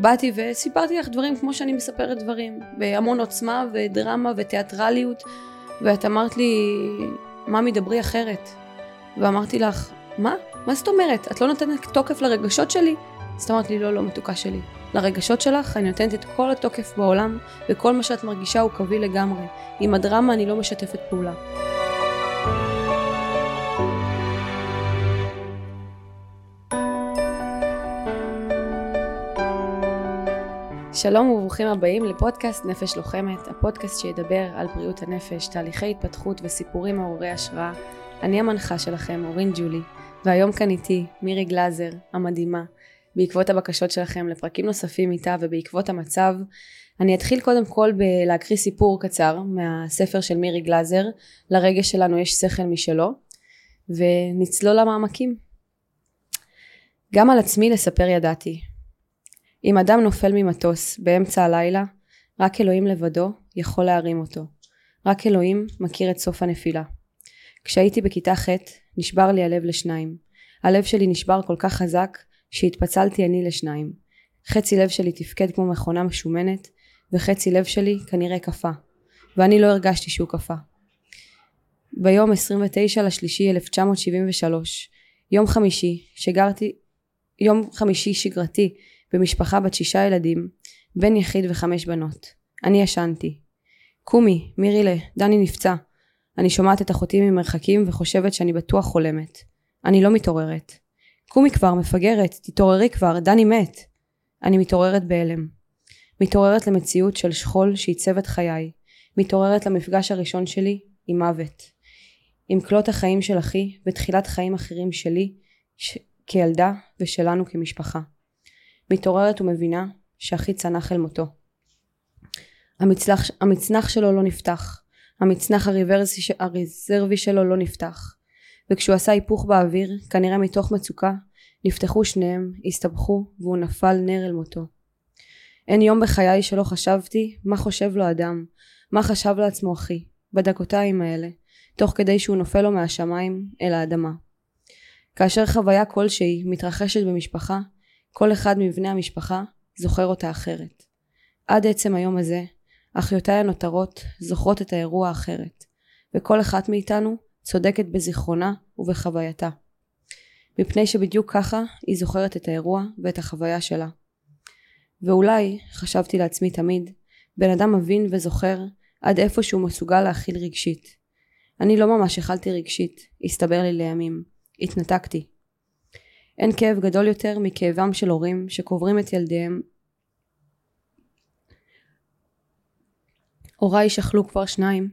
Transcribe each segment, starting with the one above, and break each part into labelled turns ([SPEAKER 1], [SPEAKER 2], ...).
[SPEAKER 1] באתי וסיפרתי לך דברים כמו שאני מספרת דברים, בהמון עוצמה ודרמה ותיאטרליות, ואת אמרת לי, ממי דברי אחרת. ואמרתי לך, מה? מה זאת אומרת? את לא נותנת תוקף לרגשות שלי? אז את אמרת לי, לא, לא, מתוקה שלי. לרגשות שלך אני נותנת את כל התוקף בעולם, וכל מה שאת מרגישה הוא קביל לגמרי. עם הדרמה אני לא משתפת פעולה. שלום וברוכים הבאים לפודקאסט נפש לוחמת, הפודקאסט שידבר על בריאות הנפש, תהליכי התפתחות וסיפורים מעוררי השראה. אני המנחה שלכם, אורין ג'ולי, והיום כאן איתי מירי גלאזר המדהימה. בעקבות הבקשות שלכם לפרקים נוספים איתה ובעקבות המצב, אני אתחיל קודם כל בלהקריא סיפור קצר מהספר של מירי גלאזר, לרגש שלנו יש שכל משלו, ונצלול למעמקים. גם על עצמי לספר ידעתי, אם אדם נופל ממטוס באמצע הלילה, רק אלוהים לבדו יכול להרים אותו. רק אלוהים מכיר את סוף הנפילה. כשהייתי בכיתה ח' נשבר לי הלב לשניים. הלב שלי נשבר כל כך חזק שהתפצלתי אני לשניים. חצי לב שלי תפקד כמו מכונה משומנת וחצי לב שלי כנראה קפא. ואני לא הרגשתי שהוא קפא. ביום 29 לשלישי 1973 יום חמישי שגרתי יום חמישי שגרתי במשפחה בת שישה ילדים, בן יחיד וחמש בנות. אני ישנתי. קומי, מירילה, דני נפצע. אני שומעת את אחותי ממרחקים וחושבת שאני בטוח חולמת. אני לא מתעוררת. קומי כבר, מפגרת, תתעוררי כבר, דני מת. אני מתעוררת בהלם. מתעוררת למציאות של שכול שעיצב את חיי. מתעוררת למפגש הראשון שלי עם מוות. עם כלות החיים של אחי ותחילת חיים אחרים שלי ש... כילדה ושלנו כמשפחה. מתעוררת ומבינה שאחי צנח אל מותו. המצלח, המצנח שלו לא נפתח, המצנח הריברסי, הרזרבי שלו לא נפתח, וכשהוא עשה היפוך באוויר, כנראה מתוך מצוקה, נפתחו שניהם, הסתבכו, והוא נפל נר אל מותו. אין יום בחיי שלא חשבתי מה חושב לו אדם, מה חשב לעצמו אחי, בדקותיים האלה, תוך כדי שהוא נופל לו מהשמיים אל האדמה. כאשר חוויה כלשהי מתרחשת במשפחה, כל אחד מבני המשפחה זוכר אותה אחרת. עד עצם היום הזה, אחיותיי הנותרות זוכרות את האירוע אחרת, וכל אחת מאיתנו צודקת בזיכרונה ובחווייתה. מפני שבדיוק ככה היא זוכרת את האירוע ואת החוויה שלה. ואולי, חשבתי לעצמי תמיד, בן אדם מבין וזוכר עד איפה שהוא מסוגל להכיל רגשית. אני לא ממש הכלתי רגשית, הסתבר לי לימים. התנתקתי. אין כאב גדול יותר מכאבם של הורים שקוברים את ילדיהם. הוריי שכלו כבר שניים.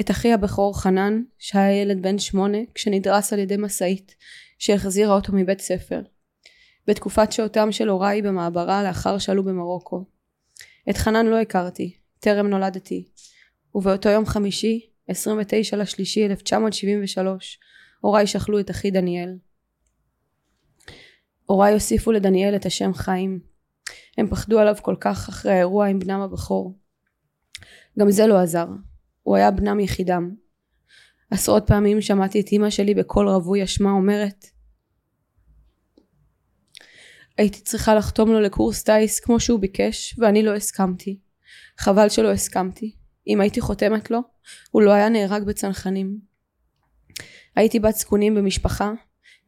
[SPEAKER 1] את אחי הבכור חנן, שהיה ילד בן שמונה, כשנדרס על ידי משאית, שהחזירה אותו מבית ספר. בתקופת שהותם של הוריי במעברה לאחר שעלו במרוקו. את חנן לא הכרתי, טרם נולדתי. ובאותו יום חמישי, 29 לשלישי 1973, הוריי שכלו את אחי דניאל. הוריי הוסיפו לדניאל את השם חיים. הם פחדו עליו כל כך אחרי האירוע עם בנם הבכור. גם זה לא עזר. הוא היה בנם יחידם. עשרות פעמים שמעתי את אמא שלי בקול רווי אשמה אומרת הייתי צריכה לחתום לו לקורס טיס כמו שהוא ביקש ואני לא הסכמתי. חבל שלא הסכמתי. אם הייתי חותמת לו, הוא לא היה נהרג בצנחנים. הייתי בת זקונים במשפחה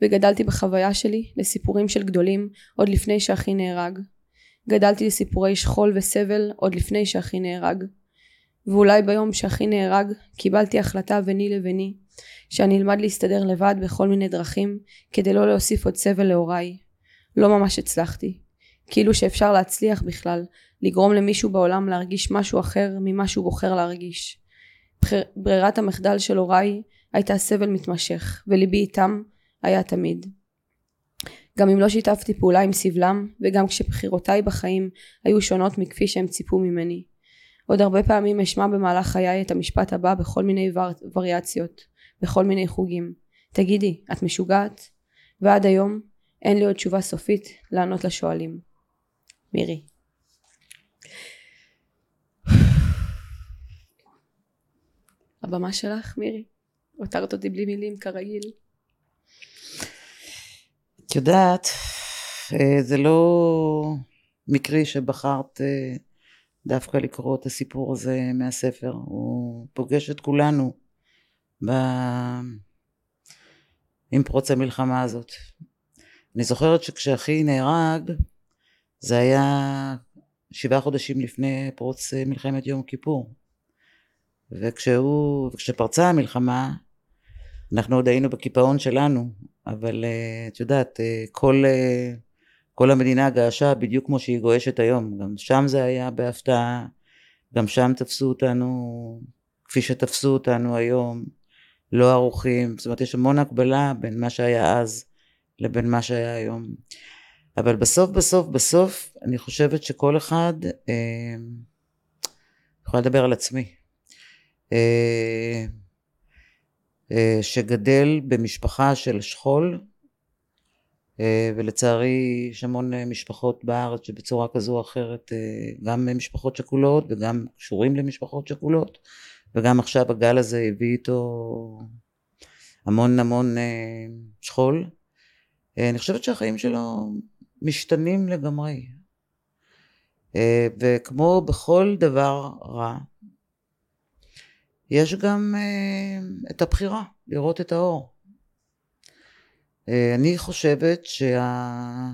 [SPEAKER 1] וגדלתי בחוויה שלי לסיפורים של גדולים עוד לפני שאחי נהרג. גדלתי לסיפורי שכול וסבל עוד לפני שאחי נהרג. ואולי ביום שאחי נהרג קיבלתי החלטה ביני לביני שאני אלמד להסתדר לבד בכל מיני דרכים כדי לא להוסיף עוד סבל להוריי. לא ממש הצלחתי. כאילו שאפשר להצליח בכלל, לגרום למישהו בעולם להרגיש משהו אחר ממה שהוא בוחר להרגיש. ברירת המחדל של הוריי הייתה סבל מתמשך, וליבי איתם היה תמיד. גם אם לא שיתפתי פעולה עם סבלם, וגם כשבחירותיי בחיים היו שונות מכפי שהם ציפו ממני. עוד הרבה פעמים אשמע במהלך חיי את המשפט הבא בכל מיני ור... וריאציות, בכל מיני חוגים. תגידי, את משוגעת? ועד היום אין לי עוד תשובה סופית לענות לשואלים. מירי. הבמה שלך, מירי. הותרת אותי בלי מילים כרגיל.
[SPEAKER 2] את יודעת, אה, זה לא... מקרי שבחרת אה, דווקא לקרוא את הסיפור הזה מהספר. הוא פוגש את כולנו ב... עם פרוץ המלחמה הזאת. אני זוכרת שכשאחי נהרג זה היה שבעה חודשים לפני פרוץ אה, מלחמת יום כיפור. וכשהוא, וכשפרצה המלחמה אנחנו עוד היינו בקיפאון שלנו, אבל אה, את יודעת, אה, כל, אה, כל המדינה געשה בדיוק כמו שהיא גועשת היום, גם שם זה היה בהפתעה, גם שם תפסו אותנו כפי שתפסו אותנו היום, לא ערוכים, זאת אומרת יש המון הקבלה בין מה שהיה אז לבין מה שהיה היום. אבל בסוף בסוף בסוף אני חושבת שכל אחד אה, יכול לדבר על עצמי. אה, שגדל במשפחה של שכול אה, ולצערי יש המון אה, משפחות בארץ שבצורה כזו או אחרת גם משפחות שכולות וגם קשורים למשפחות שכולות וגם עכשיו הגל הזה הביא איתו המון המון שכול. אני חושבת שהחיים שלו משתנים לגמרי. וכמו בכל דבר רע יש גם uh, את הבחירה, לראות את האור. Uh, אני חושבת שה...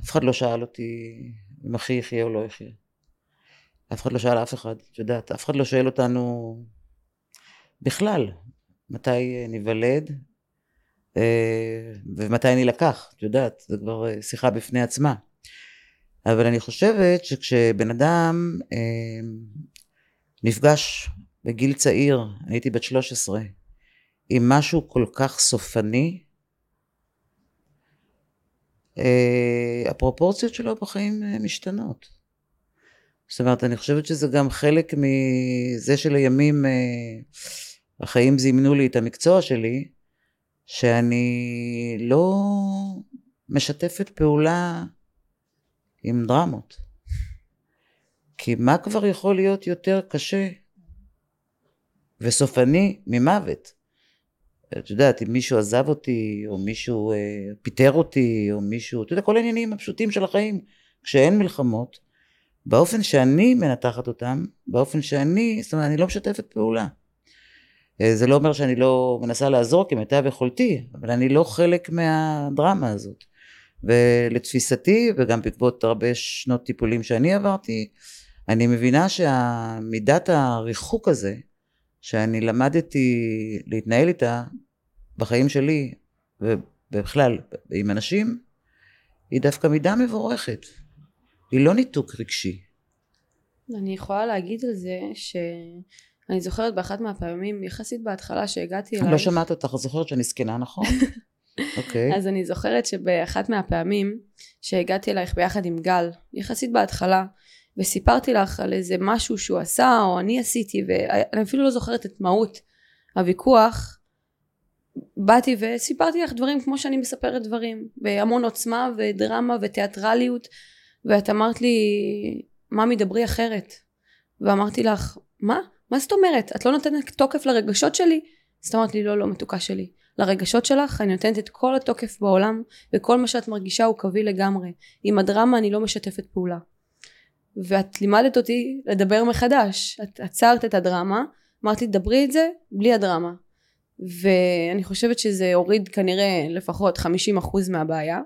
[SPEAKER 2] אף אחד לא שאל אותי אם אחי יחיה או לא יחיה. אף אחד לא שאל אף אחד, את יודעת, אף אחד לא שואל אותנו בכלל מתי ניוולד uh, ומתי נילקח, את יודעת, זו כבר שיחה בפני עצמה. אבל אני חושבת שכשבן אדם נפגש בגיל צעיר, הייתי בת 13, עם משהו כל כך סופני, אה, הפרופורציות שלו בחיים אה, משתנות. זאת אומרת, אני חושבת שזה גם חלק מזה שלימים אה, החיים זימנו לי את המקצוע שלי, שאני לא משתפת פעולה עם דרמות. כי מה כבר יכול להיות יותר קשה וסופני ממוות. את יודעת, אם מישהו עזב אותי, או מישהו אה, פיטר אותי, או מישהו, אתה יודע, כל העניינים הפשוטים של החיים, כשאין מלחמות, באופן שאני מנתחת אותם, באופן שאני, זאת אומרת, אני לא משתפת פעולה. אה, זה לא אומר שאני לא מנסה לעזור כמיטב יכולתי, אבל אני לא חלק מהדרמה הזאת. ולתפיסתי, וגם בעקבות הרבה שנות טיפולים שאני עברתי, אני מבינה שמידת הריחוק הזה, שאני למדתי להתנהל איתה בחיים שלי ובכלל עם אנשים, היא דווקא מידה מבורכת. היא לא ניתוק רגשי.
[SPEAKER 1] אני יכולה להגיד על זה שאני זוכרת באחת מהפעמים יחסית בהתחלה שהגעתי
[SPEAKER 2] אלייך. אני לא שמעת אותך, את זוכרת שאני זקנה נכון?
[SPEAKER 1] אוקיי. okay. אז אני זוכרת שבאחת מהפעמים שהגעתי אלייך ביחד עם גל, יחסית בהתחלה, וסיפרתי לך על איזה משהו שהוא עשה או אני עשיתי ואני אפילו לא זוכרת את מהות הוויכוח באתי וסיפרתי לך דברים כמו שאני מספרת דברים בהמון עוצמה ודרמה ותיאטרליות ואת אמרת לי מה מדברי אחרת ואמרתי לך מה? מה זאת אומרת? את לא נותנת תוקף לרגשות שלי? אז אמרת לי לא לא מתוקה שלי לרגשות שלך אני נותנת את כל התוקף בעולם וכל מה שאת מרגישה הוא קביל לגמרי עם הדרמה אני לא משתפת פעולה ואת לימדת אותי לדבר מחדש. את עצרת את הדרמה, אמרת לי דברי את זה בלי הדרמה. ואני חושבת שזה הוריד כנראה לפחות 50% מהבעיה.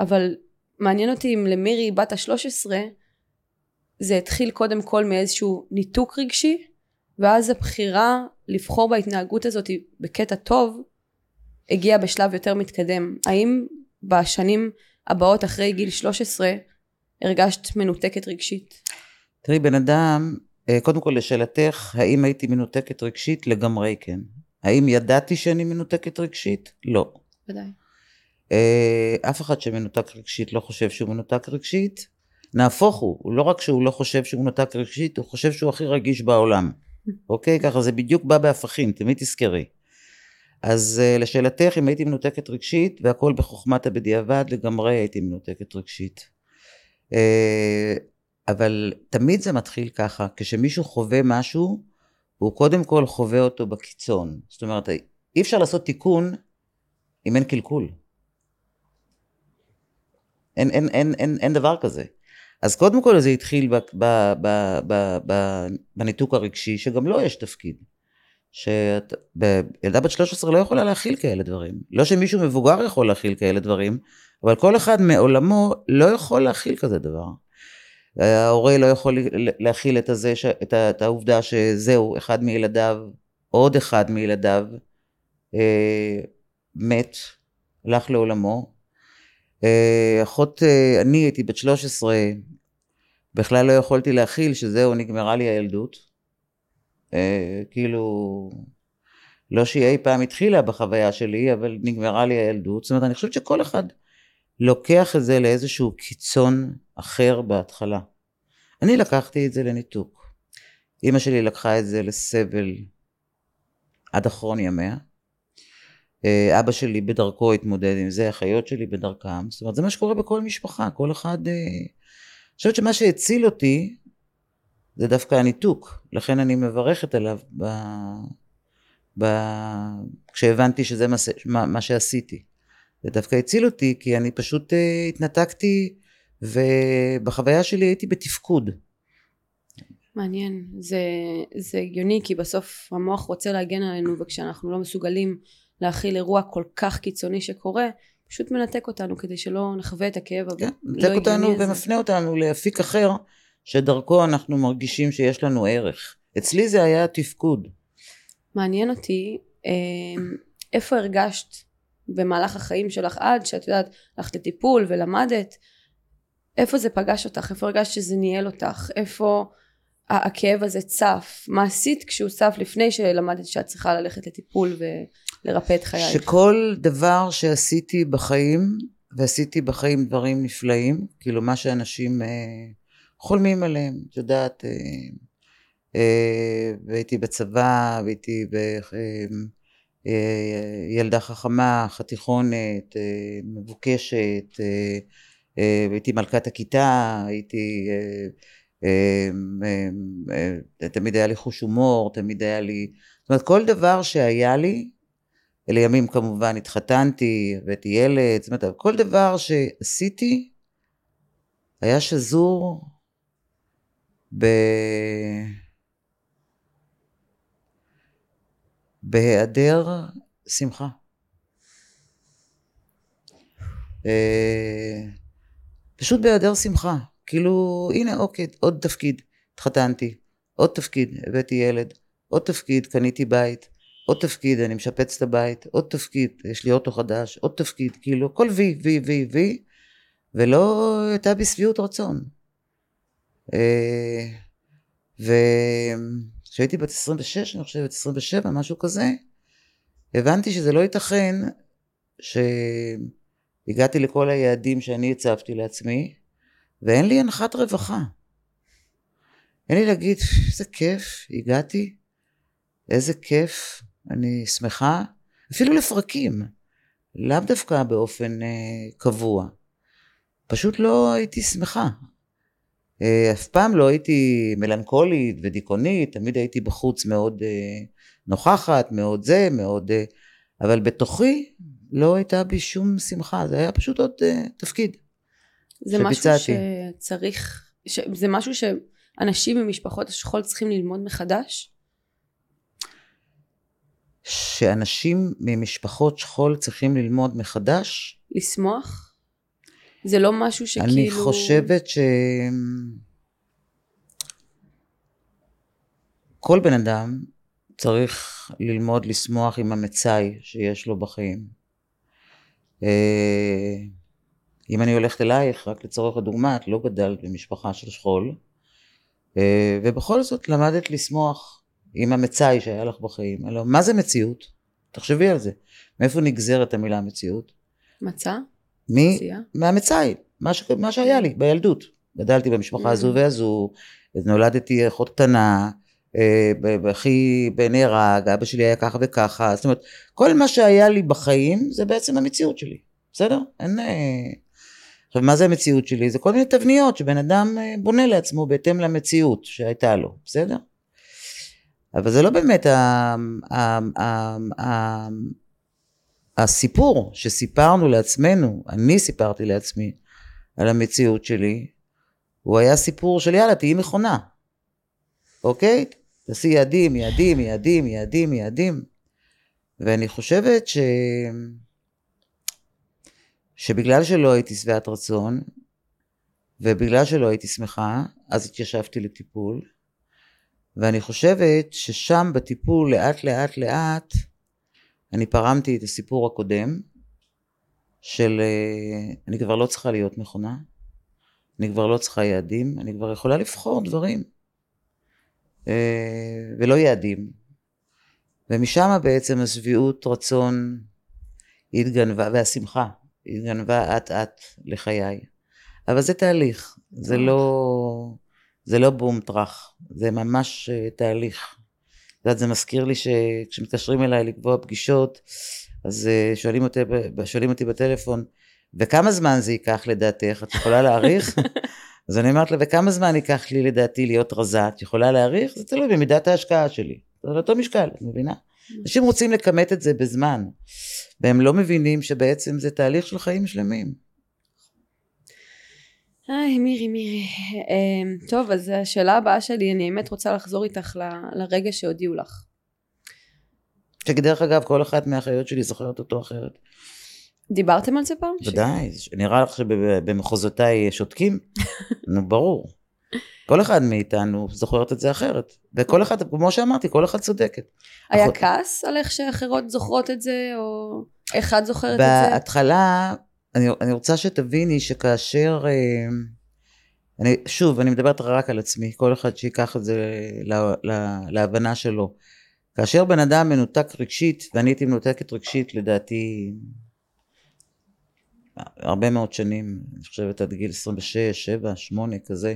[SPEAKER 1] אבל מעניין אותי אם למירי בת ה-13 זה התחיל קודם כל מאיזשהו ניתוק רגשי ואז הבחירה לבחור בהתנהגות הזאת בקטע טוב הגיעה בשלב יותר מתקדם. האם בשנים הבאות אחרי גיל 13 הרגשת מנותקת רגשית?
[SPEAKER 2] תראי, בן אדם, אה, קודם כל לשאלתך, האם הייתי מנותקת רגשית? לגמרי כן. האם ידעתי שאני מנותקת רגשית? לא.
[SPEAKER 1] ודאי.
[SPEAKER 2] אה, אף אחד שמנותק רגשית לא חושב שהוא מנותק רגשית. נהפוך הוא, הוא לא רק שהוא לא חושב שהוא מנותק רגשית, הוא חושב שהוא הכי רגיש בעולם. אוקיי? ככה זה בדיוק בא בהפכים, תמיד תזכרי. אז uh, לשאלתך, אם הייתי מנותקת רגשית, והכל בחוכמת הבדיעבד, לגמרי הייתי מנותקת רגשית. אה, אבל תמיד זה מתחיל ככה, כשמישהו חווה משהו, הוא קודם כל חווה אותו בקיצון. זאת אומרת, אי אפשר לעשות תיקון אם אין קלקול. אין, אין, אין, אין, אין דבר כזה. אז קודם כל זה התחיל ב, ב, ב, ב, ב, בניתוק הרגשי, שגם לו יש תפקיד. שילדה בת 13 לא יכולה להכיל כאלה דברים. לא שמישהו מבוגר יכול להכיל כאלה דברים, אבל כל אחד מעולמו לא יכול להכיל כזה דבר. ההורה לא יכול להכיל את, הזה, את, העובדה שזהו, אחד מילדיו, עוד אחד מילדיו, אה, מת, הלך לעולמו. אה, אחות, אה, אני הייתי בת 13, בכלל לא יכולתי להכיל שזהו, נגמרה לי הילדות. אה, כאילו, לא שהיא אי פעם התחילה בחוויה שלי, אבל נגמרה לי הילדות. זאת אומרת, אני חושבת שכל אחד לוקח את זה לאיזשהו קיצון אחר בהתחלה. אני לקחתי את זה לניתוק. אימא שלי לקחה את זה לסבל עד אחרון ימיה. אה, אבא שלי בדרכו התמודד עם זה, אחיות שלי בדרכם. זאת אומרת, זה מה שקורה בכל משפחה, כל אחד... אה, אני חושבת שמה שהציל אותי זה דווקא הניתוק, לכן אני מברכת עליו ב... ב... כשהבנתי שזה מה, מה, מה שעשיתי. זה דווקא הציל אותי כי אני פשוט uh, התנתקתי ובחוויה שלי הייתי בתפקוד.
[SPEAKER 1] מעניין, זה, זה הגיוני כי בסוף המוח רוצה להגן עלינו וכשאנחנו לא מסוגלים להכיל אירוע כל כך קיצוני שקורה פשוט מנתק אותנו כדי שלא נחווה את הכאב
[SPEAKER 2] כן, מנתק אותנו ומפנה אותנו לאפיק אחר שדרכו אנחנו מרגישים שיש לנו ערך. אצלי זה היה תפקוד.
[SPEAKER 1] מעניין אותי אמ, איפה הרגשת במהלך החיים שלך עד שאת יודעת הלכת לטיפול ולמדת איפה זה פגש אותך? איפה הרגשת שזה ניהל אותך? איפה הכאב הזה צף? מה עשית כשהוא צף לפני שלמדת שאת צריכה ללכת לטיפול ולרפא את חייך?
[SPEAKER 2] שכל דבר שעשיתי בחיים ועשיתי בחיים דברים נפלאים כאילו מה שאנשים אה, חולמים עליהם, את יודעת, אה, אה, והייתי בצבא, והייתי ילדה חכמה, חתיכונת, מבוקשת, והייתי מלכת הכיתה, הייתי, תמיד היה לי חוש הומור, תמיד היה לי, זאת אומרת כל דבר שהיה לי, לימים כמובן התחתנתי, הבאתי ילד, זאת אומרת כל דבר שעשיתי היה שזור ב... בהיעדר שמחה. אה, פשוט בהיעדר שמחה. כאילו, הנה, אוקיי, עוד תפקיד, התחתנתי, עוד תפקיד, הבאתי ילד, עוד תפקיד, קניתי בית, עוד תפקיד, אני משפץ את הבית, עוד תפקיד, יש לי אוטו חדש, עוד תפקיד, כאילו, כל וי, וי, וי, וי, ולא הייתה בי שביעות רצון. אה, וכשהייתי בת 26, אני חושבת 27, משהו כזה, הבנתי שזה לא ייתכן שהגעתי לכל היעדים שאני הצבתי לעצמי, ואין לי הנחת רווחה. אין לי להגיד, איזה כיף, הגעתי, איזה כיף, אני שמחה, אפילו לפרקים, לאו דווקא באופן אה, קבוע. פשוט לא הייתי שמחה. אה, אף פעם לא הייתי מלנכולית ודיכאונית, תמיד הייתי בחוץ מאוד אה, נוכחת, מאוד זה, מאוד... אה, אבל בתוכי לא הייתה בי שום שמחה, זה היה פשוט עוד תפקיד
[SPEAKER 1] זה שביצעתי. משהו שצריך, ש... זה משהו שאנשים ממשפחות השכול צריכים ללמוד מחדש?
[SPEAKER 2] שאנשים ממשפחות שכול צריכים ללמוד מחדש?
[SPEAKER 1] לשמוח? זה לא משהו שכאילו...
[SPEAKER 2] אני חושבת ש... כל בן אדם צריך ללמוד לשמוח עם המצאי שיש לו בחיים. אה, אם אני הולכת אלייך, רק לצורך הדוגמה, את לא גדלת במשפחה של שכול, אה, ובכל זאת למדת לשמוח עם המצאי שהיה לך בחיים. אלא, מה זה מציאות? תחשבי על זה. מאיפה נגזרת המילה מציאות?
[SPEAKER 1] מצא?
[SPEAKER 2] מהמצאי, מה, ש... מה שהיה לי בילדות. גדלתי במשפחה הזו mm. והזו, נולדתי אחות קטנה, הכי אה, נהרג, אבא שלי היה ככה וככה, זאת אומרת, כל מה שהיה לי בחיים זה בעצם המציאות שלי, בסדר? אין... אה, עכשיו, מה זה המציאות שלי? זה כל מיני תבניות שבן אדם אה, בונה לעצמו בהתאם למציאות שהייתה לו, בסדר? אבל זה לא באמת ה... ה... ה... ה... הסיפור שסיפרנו לעצמנו, אני סיפרתי לעצמי, על המציאות שלי, הוא היה סיפור של יאללה, תהיי מכונה, אוקיי? תעשי יעדים, יעדים, יעדים, יעדים, יעדים. ואני חושבת ש... שבגלל שלא הייתי שבעת רצון, ובגלל שלא הייתי שמחה, אז התיישבתי לטיפול. ואני חושבת ששם בטיפול לאט לאט לאט אני פרמתי את הסיפור הקודם של אה, אני כבר לא צריכה להיות מכונה, אני כבר לא צריכה יעדים, אני כבר יכולה לבחור דברים אה, ולא יעדים. ומשם בעצם השביעות רצון התגנבה והשמחה התגנבה אט אט לחיי. אבל זה תהליך, זה לא, זה לא בום טראח, זה ממש אה, תהליך. את יודעת, זה מזכיר לי שכשמתקשרים אליי לקבוע פגישות, אז אה, שואלים אותי, שואלים אותי בטלפון, וכמה זמן זה ייקח לדעתך? את יכולה להעריך? אז אני אומרת לה, וכמה זמן ייקח לי לדעתי להיות רזה? את יכולה להעריך? זה תלוי במידת ההשקעה שלי. זה על אותו משקל, את מבינה? אנשים רוצים לכמת את זה בזמן, והם לא מבינים שבעצם זה תהליך של חיים שלמים.
[SPEAKER 1] היי מירי מירי um, טוב אז השאלה הבאה שלי אני באמת רוצה לחזור איתך ל, לרגע שהודיעו לך
[SPEAKER 2] שדרך אגב כל אחת מהאחיות שלי זוכרת אותו אחרת
[SPEAKER 1] דיברתם על זה פעם?
[SPEAKER 2] ודאי, ש... נראה לך שבמחוזותיי שותקים? נו ברור. כל אחד מאיתנו זוכרת את זה אחרת. וכל אחד, כמו שאמרתי, כל אחד צודקת.
[SPEAKER 1] היה אח... כעס על איך שאחרות זוכרות את זה, או איך את זוכרת את
[SPEAKER 2] זה? בהתחלה אני, אני רוצה שתביני שכאשר, אה, אני, שוב, אני מדברת רק על עצמי, כל אחד שיקח את זה לה, לה, להבנה שלו. כאשר בן אדם מנותק רגשית, ואני הייתי מנותקת רגשית לדעתי הרבה מאוד שנים, אני חושבת עד גיל 26, 7, 8 כזה.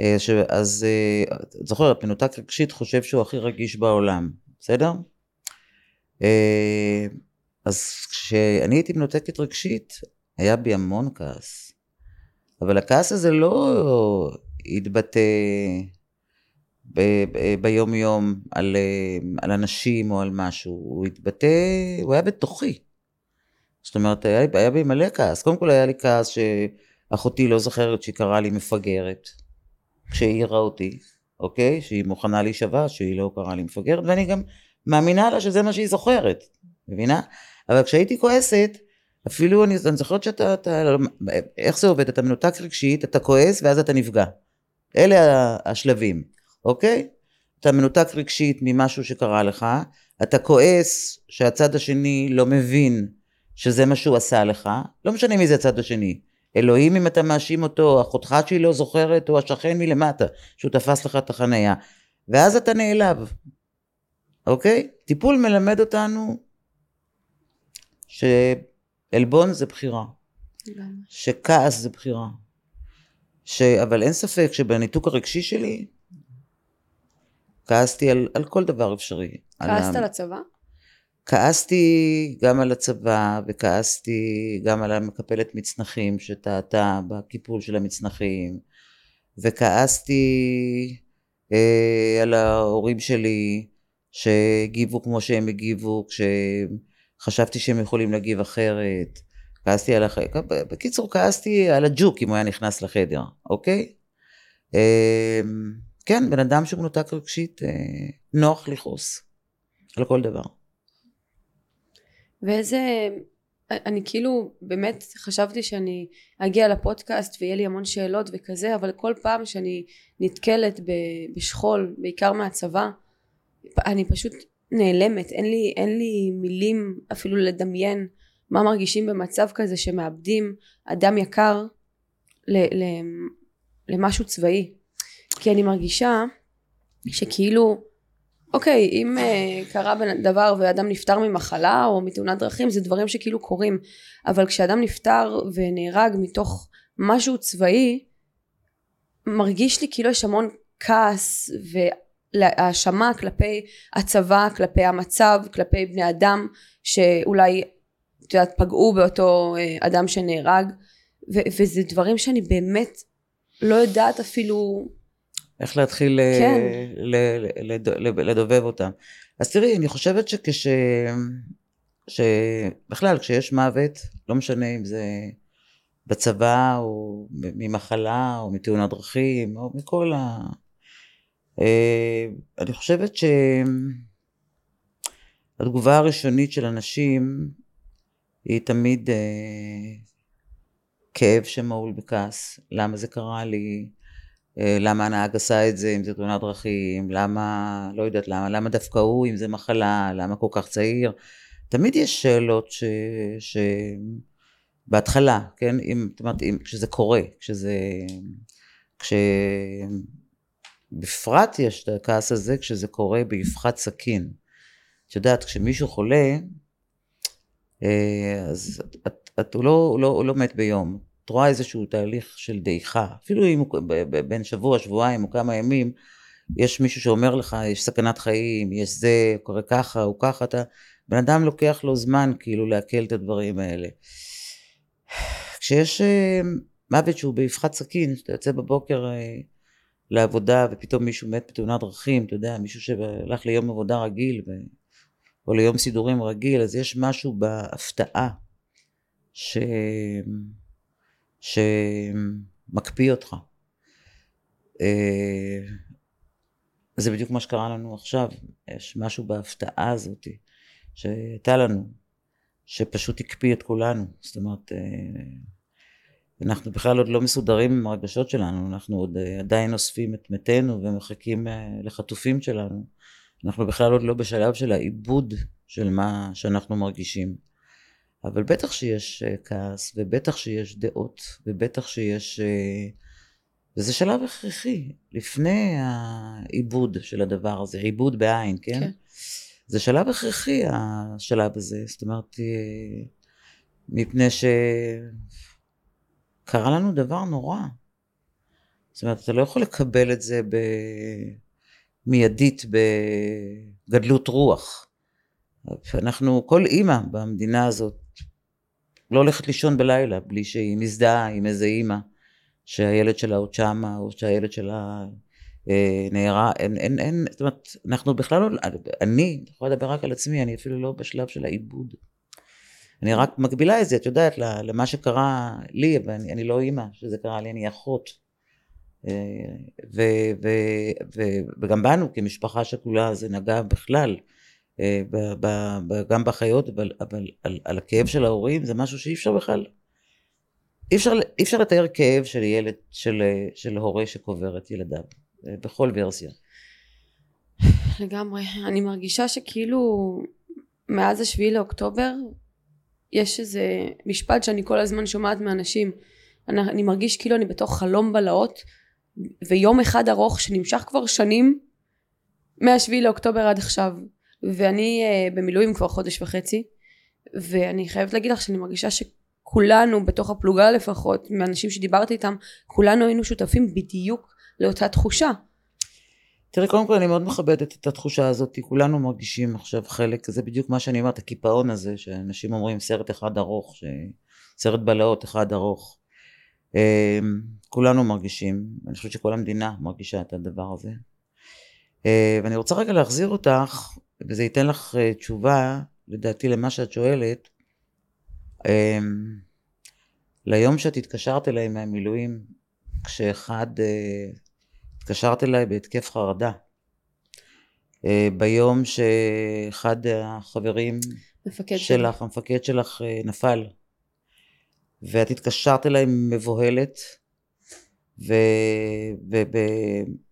[SPEAKER 2] אה, אז אה, את זוכרת, מנותק רגשית חושב שהוא הכי רגיש בעולם, בסדר? אז כשאני הייתי מנותקת רגשית, היה בי המון כעס. אבל הכעס הזה לא התבטא ב- ביום יום על, על אנשים או על משהו, הוא התבטא, הוא היה בתוכי. זאת אומרת, היה, היה בי מלא כעס. קודם כל היה לי כעס שאחותי לא זוכרת שהיא קראה לי מפגרת, כשהיא העירה אותי, אוקיי? שהיא מוכנה להישבע, שהיא לא קראה לי מפגרת, ואני גם מאמינה לה שזה מה שהיא זוכרת, מבינה? אבל כשהייתי כועסת, אפילו אני, אני זוכרת שאתה, אתה, איך זה עובד? אתה מנותק רגשית, אתה כועס ואז אתה נפגע. אלה השלבים, אוקיי? אתה מנותק רגשית ממשהו שקרה לך, אתה כועס שהצד השני לא מבין שזה מה שהוא עשה לך, לא משנה מי זה הצד השני. אלוהים אם אתה מאשים אותו, אחותך שהיא לא זוכרת, או השכן מלמטה, שהוא תפס לך את החנייה. ואז אתה נעלב, אוקיי? טיפול מלמד אותנו שעלבון זה בחירה. שכעס זה בחירה. ש... אבל אין ספק שבניתוק הרגשי שלי, כעסתי על, על כל דבר אפשרי.
[SPEAKER 1] כעסת על, על הצבא?
[SPEAKER 2] כעסתי גם על הצבא, וכעסתי גם על המקפלת מצנחים שטעתה בקיפול של המצנחים, וכעסתי אה, על ההורים שלי שהגיבו כמו שהם הגיבו, כשהם חשבתי שהם יכולים להגיב אחרת, כעסתי על החדר, בקיצור כעסתי על הג'וק אם הוא היה נכנס לחדר, אוקיי? אמ, כן, בן אדם שהוא מנותק רגשית, אה, נוח לכעוס על כל דבר.
[SPEAKER 1] ואיזה, אני כאילו באמת חשבתי שאני אגיע לפודקאסט ויהיה לי המון שאלות וכזה, אבל כל פעם שאני נתקלת בשכול, בעיקר מהצבא, אני פשוט נעלמת, אין לי, אין לי מילים אפילו לדמיין מה מרגישים במצב כזה שמאבדים אדם יקר ל, ל, למשהו צבאי. כי אני מרגישה שכאילו, אוקיי, אם uh, קרה דבר ואדם נפטר ממחלה או מתאונת דרכים, זה דברים שכאילו קורים. אבל כשאדם נפטר ונהרג מתוך משהו צבאי, מרגיש לי כאילו יש המון כעס ו... האשמה כלפי הצבא, כלפי המצב, כלפי בני אדם שאולי את יודעת פגעו באותו אה, אדם שנהרג ו- וזה דברים שאני באמת לא יודעת אפילו
[SPEAKER 2] איך להתחיל אה, כן. ל- ל- ל- לדובב אותם. אז תראי, אני חושבת שכש... שבכלל כשיש מוות, לא משנה אם זה בצבא, או ממחלה, או מתאונת דרכים, או מכל ה... אה, אני חושבת שהתגובה הראשונית של אנשים היא תמיד אה, כאב שמהול בכעס. למה זה קרה לי? אה, למה הנהג עשה את זה אם זה תאונת דרכים? למה, לא יודעת למה, למה דווקא הוא אם זה מחלה? למה כל כך צעיר? תמיד יש שאלות ש... ש... בהתחלה, כן? אם, זאת אומרת, אם, כשזה קורה, כשזה... כש... בפרט יש את הכעס הזה כשזה קורה באבחת סכין. את יודעת, כשמישהו חולה, אה, אז את, את, הוא, לא, הוא, לא, הוא לא מת ביום. את רואה איזשהו תהליך של דעיכה. אפילו אם הוא בין שבוע, שבועיים או כמה ימים, יש מישהו שאומר לך, יש סכנת חיים, יש זה, קורה ככה, הוא ככה, אתה... בן אדם לוקח לו זמן כאילו לעכל את הדברים האלה. כשיש אה, מוות שהוא באבחת סכין, שאתה יוצא בבוקר אה, לעבודה ופתאום מישהו מת בתאונת דרכים, אתה יודע, מישהו שהלך ליום עבודה רגיל ו... או ליום סידורים רגיל, אז יש משהו בהפתעה ש... שמקפיא אותך. אה, זה בדיוק מה שקרה לנו עכשיו, יש משהו בהפתעה הזאת שהייתה לנו, שפשוט הקפיא את כולנו, זאת אומרת, אה, אנחנו בכלל עוד לא מסודרים עם הרגשות שלנו, אנחנו עוד אה, עדיין אוספים את מתינו ומחכים לחטופים שלנו, אנחנו בכלל עוד לא בשלב של העיבוד של מה שאנחנו מרגישים. אבל בטח שיש אה, כעס, ובטח שיש דעות, ובטח שיש... אה, וזה שלב הכרחי, לפני העיבוד של הדבר הזה, עיבוד בעין, כן? כן. זה שלב הכרחי השלב הזה, זאת אומרת, אה, מפני שקרה לנו דבר נורא. זאת אומרת, אתה לא יכול לקבל את זה מיידית בגדלות רוח. אנחנו, כל אימא במדינה הזאת לא הולכת לישון בלילה בלי שהיא מזדהה עם איזה אימא שהילד שלה עוד שמה או שהילד שלה אה, נהרה, אין, אין, אין, זאת אומרת, אנחנו בכלל לא, אני, אני יכולה לדבר רק על עצמי, אני אפילו לא בשלב של העיבוד. אני רק מקבילה את זה, את יודעת, למה שקרה לי, אבל אני, אני לא אימא שזה קרה לי, אני אחות. אה, ו, ו, ו, וגם בנו כמשפחה שכולה זה נגע בכלל. אה, גם בחיות, אבל, אבל על, על הכאב של ההורים זה משהו שאי אפשר בכלל, אי אפשר, אי אפשר לתאר כאב של ילד, של, של הורה שקובר את ילדיו, אה, בכל ורסיה.
[SPEAKER 1] לגמרי. אני מרגישה שכאילו מאז השביעי לאוקטובר יש איזה משפט שאני כל הזמן שומעת מאנשים. אני, אני מרגיש כאילו אני בתוך חלום בלהות ויום אחד ארוך שנמשך כבר שנים מהשביעי לאוקטובר עד עכשיו. ואני uh, במילואים כבר חודש וחצי ואני חייבת להגיד לך שאני מרגישה שכולנו בתוך הפלוגה לפחות מאנשים שדיברתי איתם כולנו היינו שותפים בדיוק לאותה תחושה
[SPEAKER 2] תראי קודם כל אני מאוד מכבדת את התחושה הזאת. כולנו מרגישים עכשיו חלק זה בדיוק מה שאני אומרת הקיפאון הזה שאנשים אומרים סרט אחד ארוך ש... סרט בלהות אחד ארוך. אמ, כולנו מרגישים אני חושבת שכל המדינה מרגישה את הדבר הזה. אה, ואני רוצה רגע להחזיר אותך וזה ייתן לך אה, תשובה, לדעתי, למה שאת שואלת. אמ, ליום שאת התקשרת אליי מהמילואים, כשאחד, אה, התקשרת אליי בהתקף חרדה. אה, ביום שאחד החברים
[SPEAKER 1] מפקד
[SPEAKER 2] שלך, שלי. המפקד שלך נפל. ואת התקשרת אליי מבוהלת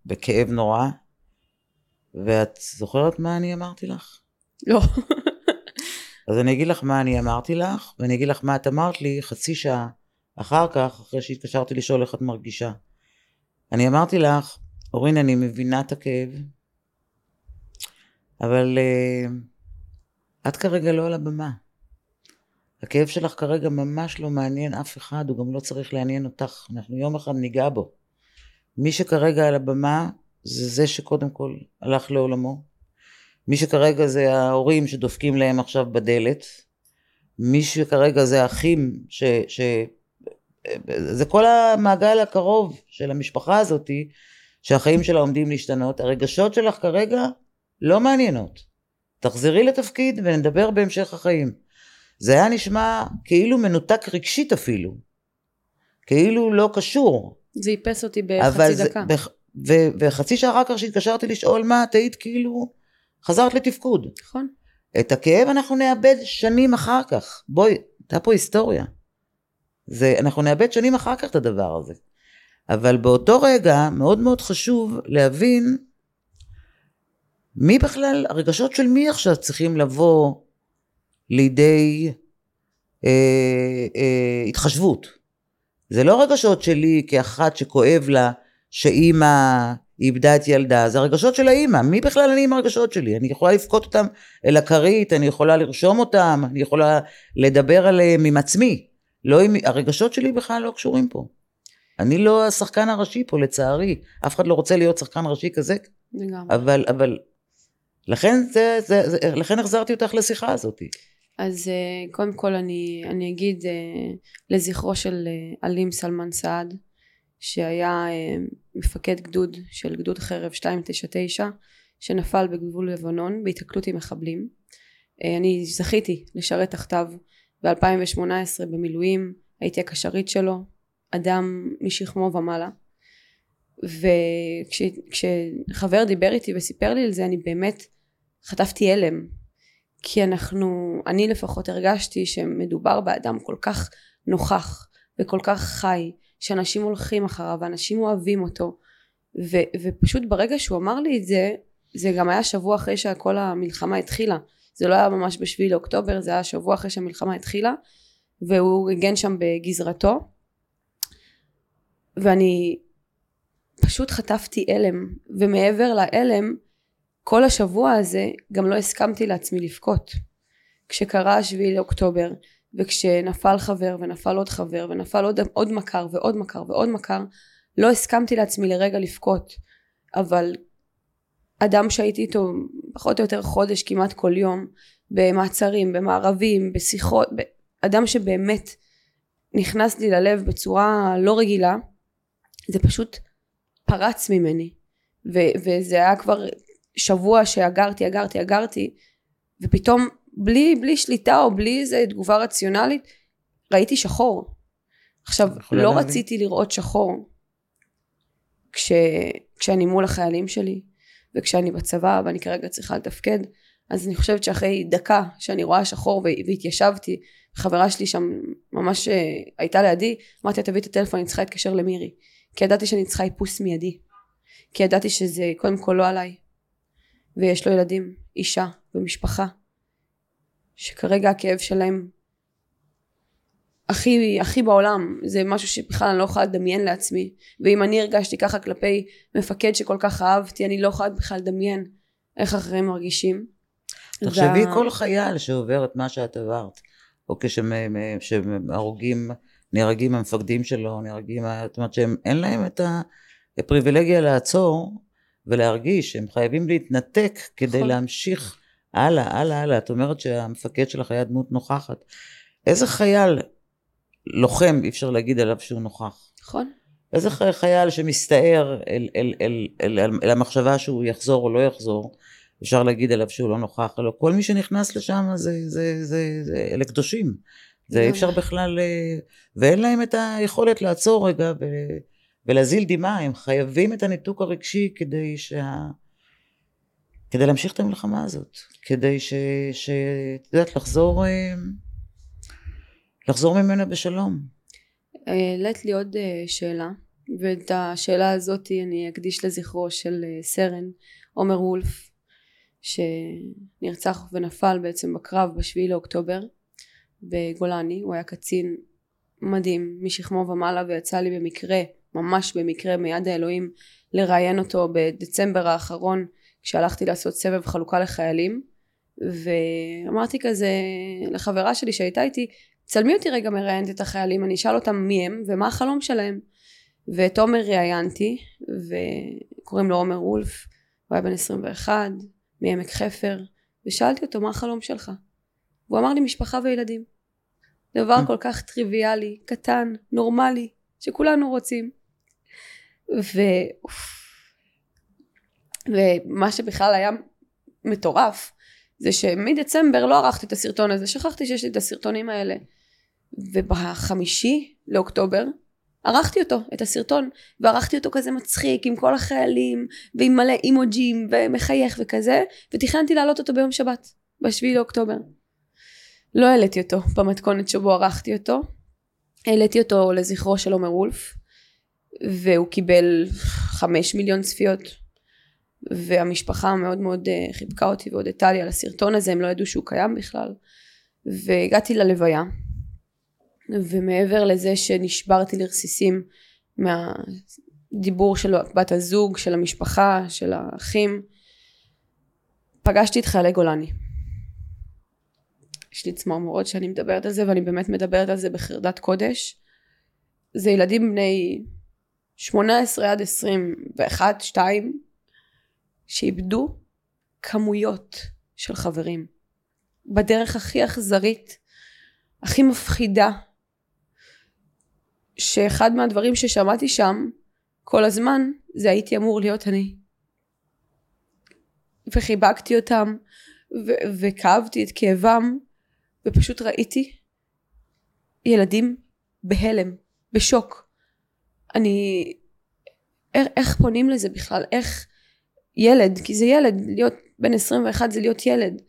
[SPEAKER 2] ובכאב נורא ואת זוכרת מה אני אמרתי לך?
[SPEAKER 1] לא.
[SPEAKER 2] אז אני אגיד לך מה אני אמרתי לך, ואני אגיד לך מה את אמרת לי חצי שעה אחר כך, אחרי שהתקשרתי לשאול איך את מרגישה. אני אמרתי לך, אורין, אני מבינה את הכאב, אבל uh, את כרגע לא על הבמה. הכאב שלך כרגע ממש לא מעניין אף אחד, הוא גם לא צריך לעניין אותך. אנחנו יום אחד ניגע בו. מי שכרגע על הבמה זה זה שקודם כל הלך לעולמו. מי שכרגע זה ההורים שדופקים להם עכשיו בדלת. מי שכרגע זה האחים, ש, ש... זה כל המעגל הקרוב של המשפחה הזאתי, שהחיים שלה עומדים להשתנות. הרגשות שלך כרגע לא מעניינות. תחזרי לתפקיד ונדבר בהמשך החיים. זה היה נשמע כאילו מנותק רגשית אפילו. כאילו לא קשור.
[SPEAKER 1] זה איפס אותי בחצי
[SPEAKER 2] זה-
[SPEAKER 1] דקה.
[SPEAKER 2] בח- ו- וחצי שעה אחר כך שהתקשרתי לשאול מה, את היית כאילו, חזרת לתפקוד.
[SPEAKER 1] נכון.
[SPEAKER 2] את הכאב אנחנו נאבד שנים אחר כך. בואי, הייתה פה היסטוריה. זה, אנחנו נאבד שנים אחר כך את הדבר הזה. אבל באותו רגע מאוד מאוד חשוב להבין מי בכלל, הרגשות של מי עכשיו צריכים לבוא לידי אה, אה, התחשבות. זה לא רגשות שלי כאחת שכואב לה שאימא איבדה את ילדה, זה הרגשות של האימא, מי בכלל אני עם הרגשות שלי? אני יכולה לבכות אותם אל הכרית, אני יכולה לרשום אותם, אני יכולה לדבר עליהם עם עצמי. לא עם, הרגשות שלי בכלל לא קשורים פה. אני לא השחקן הראשי פה לצערי, אף אחד לא רוצה להיות שחקן ראשי כזה,
[SPEAKER 1] לגמרי.
[SPEAKER 2] אבל, אבל, לכן זה, זה, זה, לכן החזרתי אותך לשיחה הזאת.
[SPEAKER 1] אז אה, קודם כל אני, אני אגיד אה, לזכרו של אה, עלים סלמן סעד שהיה אה, מפקד גדוד של גדוד חרב 299 שנפל בגבול לבנון בהיתקלות עם מחבלים. אה, אני זכיתי לשרת תחתיו ב-2018 במילואים, הייתי הקשרית שלו, אדם משכמו ומעלה. וכשחבר דיבר איתי וסיפר לי על זה אני באמת חטפתי הלם. כי אנחנו, אני לפחות הרגשתי שמדובר באדם כל כך נוכח וכל כך חי שאנשים הולכים אחריו ואנשים אוהבים אותו. ו, ופשוט ברגע שהוא אמר לי את זה זה גם היה שבוע אחרי שכל המלחמה התחילה. זה לא היה ממש בשביעי לאוקטובר זה היה שבוע אחרי שהמלחמה התחילה והוא הגן שם בגזרתו ואני פשוט חטפתי הלם ומעבר להלם כל השבוע הזה גם לא הסכמתי לעצמי לבכות. כשקרה השביעי לאוקטובר וכשנפל חבר ונפל עוד חבר ונפל עוד, עוד מכר ועוד מכר ועוד מכר לא הסכמתי לעצמי לרגע לבכות. אבל אדם שהייתי איתו פחות או יותר חודש כמעט כל יום במעצרים, במערבים, בשיחות, אדם שבאמת נכנס לי ללב בצורה לא רגילה זה פשוט פרץ ממני. ו- וזה היה כבר שבוע שאגרתי אגרתי אגרתי ופתאום בלי, בלי שליטה או בלי איזה תגובה רציונלית ראיתי שחור. עכשיו לא
[SPEAKER 2] להבין.
[SPEAKER 1] רציתי לראות שחור כש, כשאני מול החיילים שלי וכשאני בצבא ואני כרגע צריכה לתפקד. אז אני חושבת שאחרי דקה שאני רואה שחור והתיישבתי חברה שלי שם ממש אה, הייתה לידי אמרתי לה תביא את הטלפון אני צריכה להתקשר למירי כי ידעתי שאני צריכה איפוס מיידי. כי ידעתי שזה קודם כל לא עליי. ויש לו ילדים אישה ומשפחה שכרגע הכאב שלהם הכי הכי בעולם. זה משהו שבכלל אני לא יכולה לדמיין לעצמי. ואם אני הרגשתי ככה כלפי מפקד שכל כך אהבתי אני לא יכולה בכלל לדמיין איך אחרים מרגישים.
[SPEAKER 2] תחשבי
[SPEAKER 1] וה-
[SPEAKER 2] כל חייל שעובר את מה שאת עברת, או כשהרוגים, נהרגים המפקדים שלו, נהרגים, זאת אומרת שהם אין להם את הפריבילגיה לעצור ולהרגיש שהם חייבים להתנתק כדי
[SPEAKER 1] נכון.
[SPEAKER 2] להמשיך הלאה, הלאה, הלאה. את אומרת שהמפקד שלך היה דמות נוכחת. איזה חייל לוחם אי אפשר להגיד עליו שהוא נוכח?
[SPEAKER 1] נכון
[SPEAKER 2] איזה חייל שמסתער אל, אל, אל, אל, אל, אל המחשבה שהוא יחזור או לא יחזור, אפשר להגיד עליו שהוא לא נוכח, אלא כל מי שנכנס לשם זה, זה, זה, זה, אלה קדושים. זה אי אפשר בכלל, אה, ואין להם את היכולת לעצור רגע ו, ולהזיל דמעה, הם חייבים את הניתוק הרגשי כדי שה... כדי להמשיך את המלחמה הזאת, כדי ש... ש... את יודעת, לחזור, אה, לחזור ממנה בשלום.
[SPEAKER 1] העלית לי עוד אה, שאלה ואת השאלה הזאת אני אקדיש לזכרו של אה, סרן עומר וולף שנרצח ונפל בעצם בקרב בשביעי לאוקטובר בגולני הוא היה קצין מדהים משכמו ומעלה ויצא לי במקרה ממש במקרה מיד האלוהים לראיין אותו בדצמבר האחרון כשהלכתי לעשות סבב חלוקה לחיילים. ואמרתי כזה לחברה שלי שהייתה איתי צלמי אותי רגע מראיינת את החיילים אני אשאל אותם מי הם ומה החלום שלהם. ואת עומר ראיינתי וקוראים לו עומר וולף הוא היה בן 21 מעמק חפר ושאלתי אותו מה החלום שלך והוא אמר לי משפחה וילדים. דבר כל כך טריוויאלי קטן נורמלי שכולנו רוצים. ו... ומה שבכלל היה מטורף זה שמדצמבר לא ערכתי את הסרטון הזה שכחתי שיש לי את הסרטונים האלה. ובחמישי לאוקטובר ערכתי אותו, את הסרטון, וערכתי אותו כזה מצחיק עם כל החיילים, ועם מלא אימוג'ים, ומחייך וכזה, ותכננתי להעלות אותו ביום שבת, בשביעי לאוקטובר. לא העליתי אותו במתכונת שבו ערכתי אותו, העליתי אותו לזכרו של עומר וולף, והוא קיבל חמש מיליון צפיות, והמשפחה מאוד מאוד אה, חיבקה אותי והודתה לי על הסרטון הזה, הם לא ידעו שהוא קיים בכלל. והגעתי ללוויה, ומעבר לזה שנשברתי לרסיסים מהדיבור של בת הזוג, של המשפחה, של האחים, פגשתי את חיילי גולני. יש לי צמרמורות שאני מדברת על זה ואני באמת מדברת על זה בחרדת קודש. זה ילדים בני 18 עד 21, 2 שאיבדו כמויות של חברים בדרך הכי אכזרית, הכי מפחידה, שאחד מהדברים ששמעתי שם כל הזמן זה הייתי אמור להיות אני. וחיבקתי אותם ו- וכאבתי את כאבם ופשוט ראיתי ילדים בהלם, בשוק. אני... איך, פונים לזה בכלל? איך ילד, כי זה ילד, להיות בן 21 זה להיות ילד.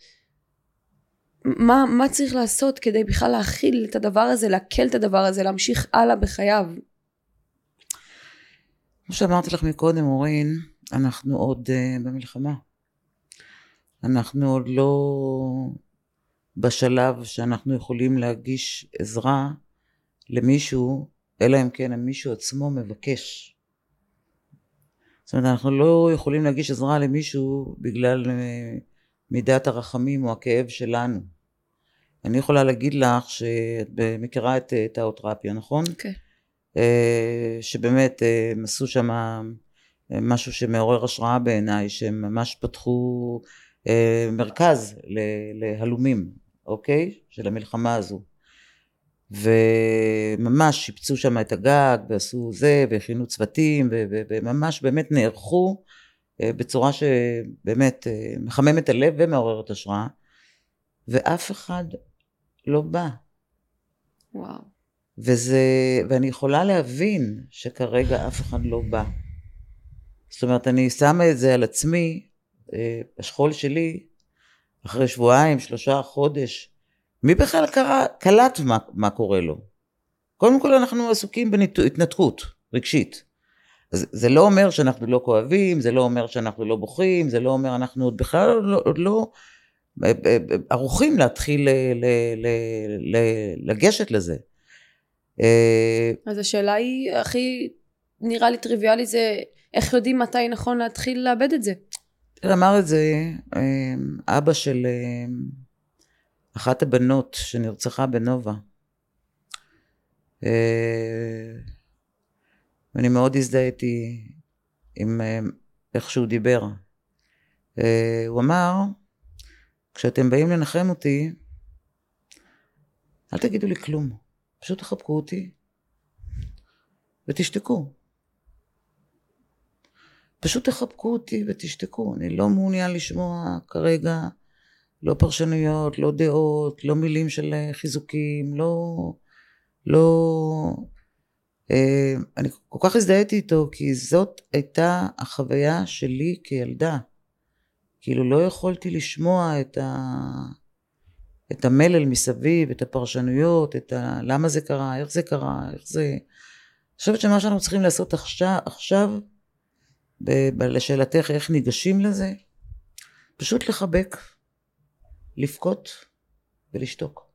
[SPEAKER 1] מה, מה צריך לעשות כדי בכלל להכיל את הדבר הזה, לעכל את הדבר הזה, להמשיך הלאה בחייו?
[SPEAKER 2] כמו שאמרתי לך מקודם, אורין, אנחנו עוד uh, במלחמה. אנחנו עוד לא בשלב שאנחנו יכולים להגיש עזרה למישהו, אלא אם כן המישהו עצמו מבקש. זאת אומרת, אנחנו לא יכולים להגיש עזרה למישהו בגלל uh, מידת הרחמים או הכאב שלנו. אני יכולה להגיד לך שאת מכירה את תאותרפיה, נכון?
[SPEAKER 1] כן. Okay.
[SPEAKER 2] אה, שבאמת אה, הם עשו שם אה, משהו שמעורר השראה בעיניי, שהם ממש פתחו מרכז להלומים, אוקיי? של המלחמה הזו. וממש שיפצו שם את הגג ועשו זה והכינו צוותים וממש באמת נערכו בצורה שבאמת מחממת הלב ומעוררת השראה ואף אחד לא בא.
[SPEAKER 1] וואו.
[SPEAKER 2] וזה, ואני יכולה להבין שכרגע אף אחד לא בא. זאת אומרת, אני שמה את זה על עצמי, אה, השכול שלי, אחרי שבועיים, שלושה, חודש, מי בכלל קרא, קלט מה, מה קורה לו? קודם כל אנחנו עסוקים בהתנתקות רגשית. אז זה לא אומר שאנחנו לא כואבים, זה לא אומר שאנחנו לא בוכים, זה לא אומר אנחנו עוד בכלל לא, עוד לא אה, אה, ערוכים להתחיל לגשת לזה.
[SPEAKER 1] אה, אז השאלה היא, הכי נראה לי טריוויאלי זה איך יודעים מתי נכון להתחיל לאבד את זה.
[SPEAKER 2] אמר את זה אבא של אחת הבנות שנרצחה בנובה. ואני מאוד הזדהיתי עם איך שהוא דיבר. הוא אמר, כשאתם באים לנחם אותי, אל תגידו לי כלום, פשוט תחבקו אותי ותשתקו. פשוט תחבקו אותי ותשתקו. אני לא מעוניין לשמוע כרגע לא פרשנויות, לא דעות, לא מילים של חיזוקים, לא... לא... אה, אני כל כך הזדהיתי איתו, כי זאת הייתה החוויה שלי כילדה. כאילו לא יכולתי לשמוע את, ה... את המלל מסביב, את הפרשנויות, את ה... למה זה קרה, איך זה קרה, איך זה... אני חושבת שמה שאנחנו צריכים לעשות עכשיו, עכשיו לשאלתך איך ניגשים לזה, פשוט לחבק, לבכות ולשתוק.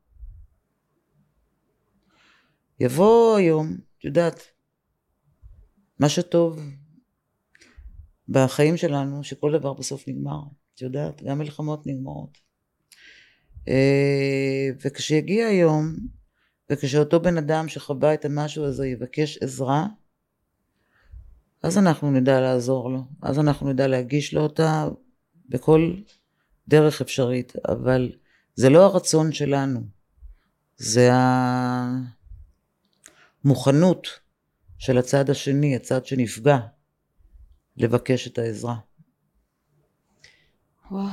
[SPEAKER 2] יבוא היום, את יודעת, מה שטוב בחיים שלנו, שכל דבר בסוף נגמר. את יודעת, גם מלחמות נגמרות. אה, וכשיגיע היום, וכשאותו בן אדם שחווה את המשהו הזה יבקש עזרה, אז אנחנו נדע לעזור לו, אז אנחנו נדע להגיש לו אותה בכל דרך אפשרית, אבל זה לא הרצון שלנו, זה המוכנות של הצד השני, הצד שנפגע, לבקש את העזרה.
[SPEAKER 1] וואו,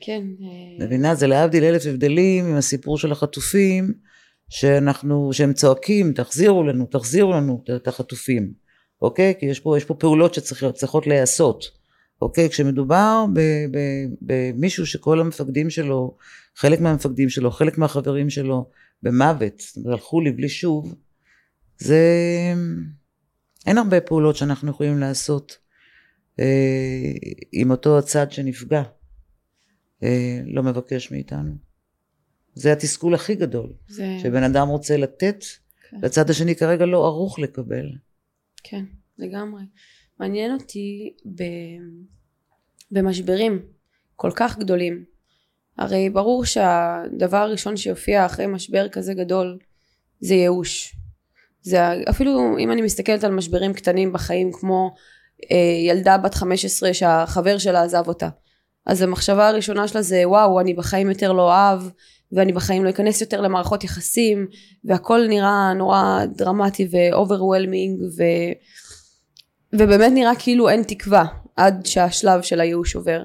[SPEAKER 1] כן.
[SPEAKER 2] אה, מבינה? זה להבדיל אלף הבדלים עם הסיפור של החטופים, שאנחנו, שהם צועקים, תחזירו לנו, תחזירו לנו את החטופים, אוקיי? כי יש פה, יש פה פעולות שצריכות להיעשות, אוקיי? כשמדובר במישהו שכל המפקדים שלו, חלק מהמפקדים שלו, חלק מהחברים שלו, במוות, והלכו לי בלי שוב, זה... אין הרבה פעולות שאנחנו יכולים לעשות אה, עם אותו הצד שנפגע, אה, לא מבקש מאיתנו. זה התסכול הכי גדול, זה... שבן אדם רוצה לתת, כן. לצד השני כרגע לא ערוך לקבל.
[SPEAKER 1] כן, לגמרי. מעניין אותי ב... במשברים כל כך גדולים. הרי ברור שהדבר הראשון שיופיע אחרי משבר כזה גדול זה ייאוש. זה אפילו אם אני מסתכלת על משברים קטנים בחיים כמו אה, ילדה בת 15 שהחבר שלה עזב אותה. אז המחשבה הראשונה שלה זה וואו אני בחיים יותר לא אוהב ואני בחיים לא אכנס יותר למערכות יחסים והכל נראה נורא דרמטי ו overwhelming ו... ובאמת נראה כאילו אין תקווה עד שהשלב של הייאוש עובר.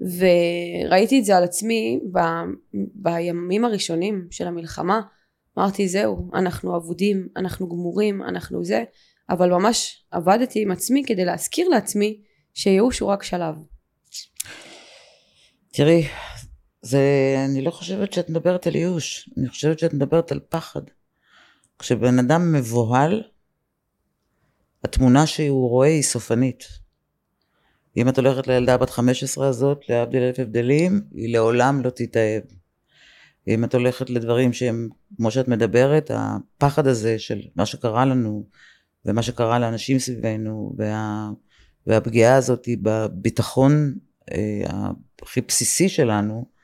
[SPEAKER 1] וראיתי את זה על עצמי ב... בימים הראשונים של המלחמה. אמרתי זהו אנחנו אבודים אנחנו גמורים אנחנו זה. אבל ממש עבדתי עם עצמי כדי להזכיר לעצמי שייאוש הוא רק שלב.
[SPEAKER 2] תראי, זה, אני לא חושבת שאת מדברת על ייאוש, אני חושבת שאת מדברת על פחד. כשבן אדם מבוהל, התמונה שהוא רואה היא סופנית. אם את הולכת לילדה בת 15 הזאת, להבדיל אלף הבדלים, היא לעולם לא תתאהב. אם את הולכת לדברים שהם, כמו שאת מדברת, הפחד הזה של מה שקרה לנו, ומה שקרה לאנשים סביבנו, וה, והפגיעה הזאת בביטחון אה, הכי בסיסי שלנו,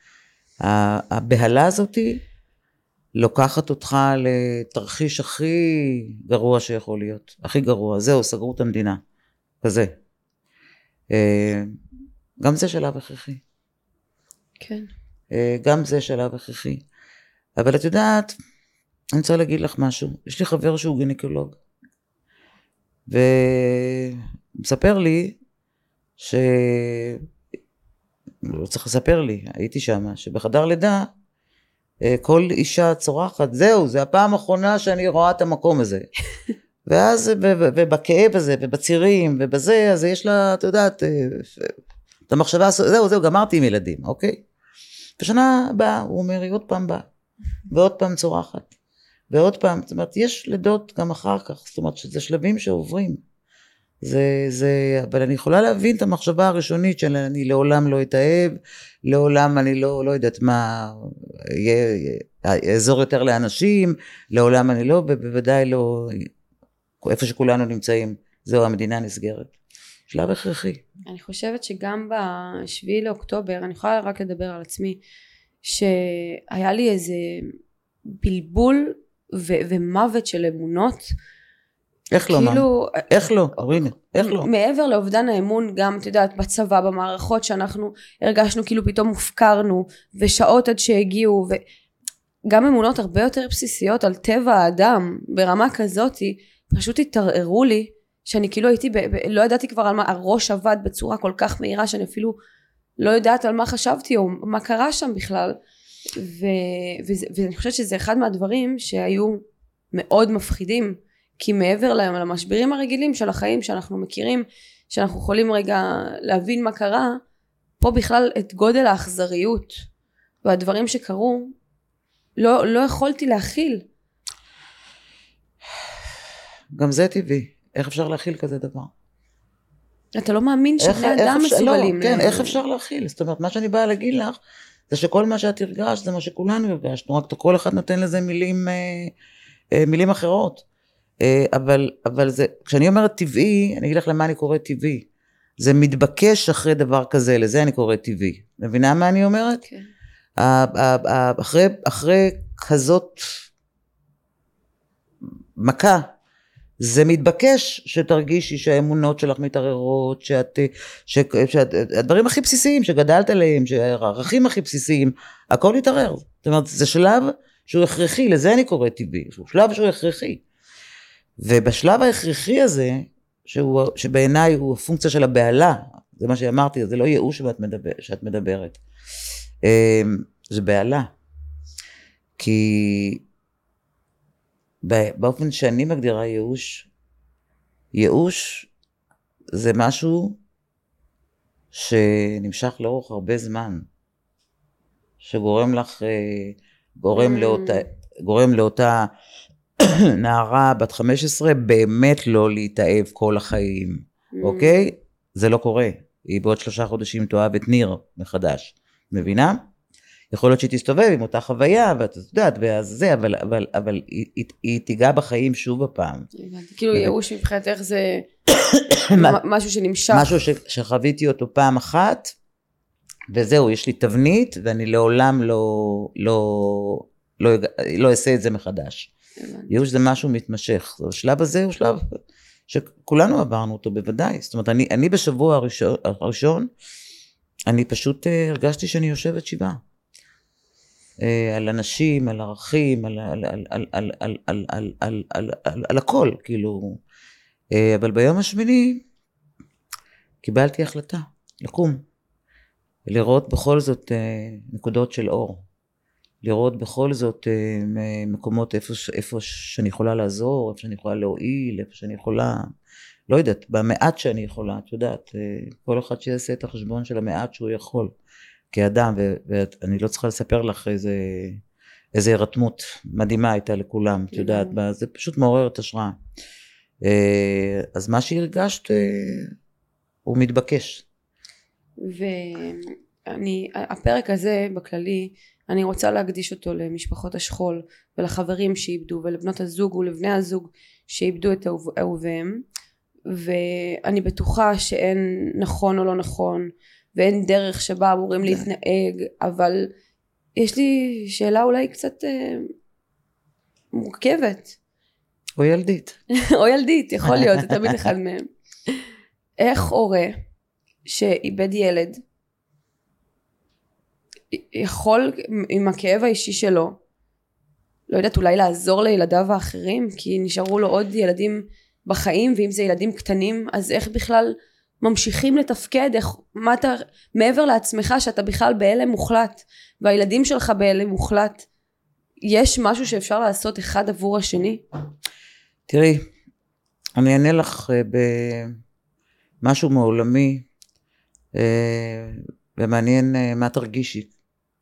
[SPEAKER 2] הבהלה הזאת לוקחת אותך לתרחיש הכי גרוע שיכול להיות, הכי גרוע, זהו, סגרו את המדינה, כזה. אה, גם זה שלב הכרחי.
[SPEAKER 1] כן.
[SPEAKER 2] אה, גם זה שלב הכרחי. אבל את יודעת, אני רוצה להגיד לך משהו. יש לי חבר שהוא גינקולוג. ומספר לי ש... לא צריך לספר לי, הייתי שם, שבחדר לידה אה, כל אישה צורחת, זהו, זה הפעם האחרונה שאני רואה את המקום הזה. ואז, ובכאב הזה, ובצירים, ובזה, אז יש לה, את יודעת, אה, את המחשבה, זהו, זהו, גמרתי עם ילדים, אוקיי? בשנה הבאה, הוא אומר, היא עוד פעם באה, ועוד פעם צורחת. ועוד פעם, זאת אומרת, יש לידות גם אחר כך, זאת אומרת שזה שלבים שעוברים. זה, זה, אבל אני יכולה להבין את המחשבה הראשונית של אני לעולם לא אתאהב, לעולם אני לא, לא יודעת מה, אעזור יותר לאנשים, לעולם אני לא, ובוודאי לא, איפה שכולנו נמצאים, זהו המדינה נסגרת. שלב הכרחי.
[SPEAKER 1] אני חושבת שגם בשביעי לאוקטובר, אני יכולה רק לדבר על עצמי, שהיה לי איזה בלבול ו- ומוות של אמונות.
[SPEAKER 2] איך לא, כאילו, מה? איך לא? הנה, איך לא?
[SPEAKER 1] מעבר לאובדן האמון, גם, את יודעת, בצבא, במערכות שאנחנו הרגשנו כאילו פתאום הופקרנו, ושעות עד שהגיעו, וגם אמונות הרבה יותר בסיסיות על טבע האדם, ברמה כזאתי, פשוט התערערו לי, שאני כאילו הייתי, ב- ב- לא ידעתי כבר על מה, הראש עבד בצורה כל כך מהירה, שאני אפילו לא יודעת על מה חשבתי, או מה קרה שם בכלל. ו, וזה, ואני חושבת שזה אחד מהדברים שהיו מאוד מפחידים כי מעבר להם למשברים הרגילים של החיים שאנחנו מכירים שאנחנו יכולים רגע להבין מה קרה פה בכלל את גודל האכזריות והדברים שקרו לא, לא יכולתי להכיל.
[SPEAKER 2] גם זה טבעי. איך אפשר להכיל כזה דבר?
[SPEAKER 1] אתה לא מאמין שבני אדם לא, מסוגלים
[SPEAKER 2] לא, כן, איך אפשר להכיל? זאת אומרת מה שאני באה להגיד לך זה שכל מה שאת הרגשת זה מה שכולנו הרגשנו, רק כל אחד נותן לזה מילים, אה, אה, מילים אחרות. אה, אבל, אבל זה, כשאני אומרת טבעי, אני אגיד לך למה אני קורא טבעי. זה מתבקש אחרי דבר כזה, לזה אני קורא טבעי. מבינה מה אני אומרת? כן. אחרי, אחרי כזאת מכה, זה מתבקש שתרגישי שהאמונות שלך מתערערות, שאת, שאת, שאת, הדברים הכי בסיסיים שגדלת עליהם, שהערכים הכי בסיסיים, הכל יתערער. זאת אומרת, זה שלב שהוא הכרחי, לזה אני קורא טבעי, שהוא שלב שהוא הכרחי. ובשלב ההכרחי הזה, שהוא, שבעיניי הוא הפונקציה של הבהלה, זה מה שאמרתי, זה לא ייאוש שאת, מדבר, שאת מדברת, אמ, זה בהלה. כי באופן שאני מגדירה ייאוש, ייאוש זה משהו שנמשך לאורך הרבה זמן, שגורם לך, אה, גורם, mm. לאותה, גורם לאותה נערה בת 15 באמת לא להתאהב כל החיים, mm. אוקיי? זה לא קורה. היא בעוד שלושה חודשים תאהב את ניר מחדש, מבינה? יכול להיות שהיא תסתובב עם אותה חוויה, ואת יודעת, ואז זה, אבל, אבל, אבל היא, היא, היא תיגע בחיים שוב הפעם.
[SPEAKER 1] כאילו ייאוש מבחינתך זה משהו שנמשך.
[SPEAKER 2] משהו ש, שחוויתי אותו פעם אחת, וזהו, יש לי תבנית, ואני לעולם לא, לא, לא, לא אעשה את זה מחדש. ייאוש זה משהו מתמשך. השלב הזה הוא שלב שכולנו עברנו אותו בוודאי. זאת אומרת, אני, אני בשבוע הראשון, הראשון, אני פשוט הרגשתי שאני יושבת שבעה. על אנשים, על ערכים, על הכל, כאילו. אבל ביום השמיני קיבלתי החלטה לקום, לראות בכל זאת נקודות של אור. לראות בכל זאת מקומות איפה, איפה שאני יכולה לעזור, איפה שאני יכולה להועיל, איפה שאני יכולה, לא יודעת, במעט שאני יכולה, את יודעת, כל אחד שיעשה את החשבון של המעט שהוא יכול. כאדם, ואני לא צריכה לספר לך איזה, איזה הירתמות מדהימה הייתה לכולם, את יודעת, זה פשוט מעורר את השראה. אה, אז מה שהרגשת אה, הוא מתבקש.
[SPEAKER 1] ואני, הפרק הזה בכללי, אני רוצה להקדיש אותו למשפחות השכול ולחברים שאיבדו ולבנות הזוג ולבני הזוג שאיבדו את אהוביהם. ואני בטוחה שאין נכון או לא נכון ואין דרך שבה אמורים. להתנהג אבל יש לי שאלה אולי קצת אה, מורכבת.
[SPEAKER 2] או ילדית.
[SPEAKER 1] או ילדית יכול להיות זה תמיד אחד מהם. איך הורה שאיבד ילד יכול עם הכאב האישי שלו לא יודעת אולי לעזור לילדיו האחרים? כי נשארו לו עוד ילדים בחיים ואם זה ילדים קטנים אז איך בכלל ממשיכים לתפקד, איך, מה אתה, מעבר לעצמך שאתה בכלל בהלם מוחלט, והילדים שלך בהלם מוחלט, יש משהו שאפשר לעשות אחד עבור השני?
[SPEAKER 2] תראי, אני אענה לך אה, במשהו מעולמי, אה, ומעניין אה, מה תרגישי,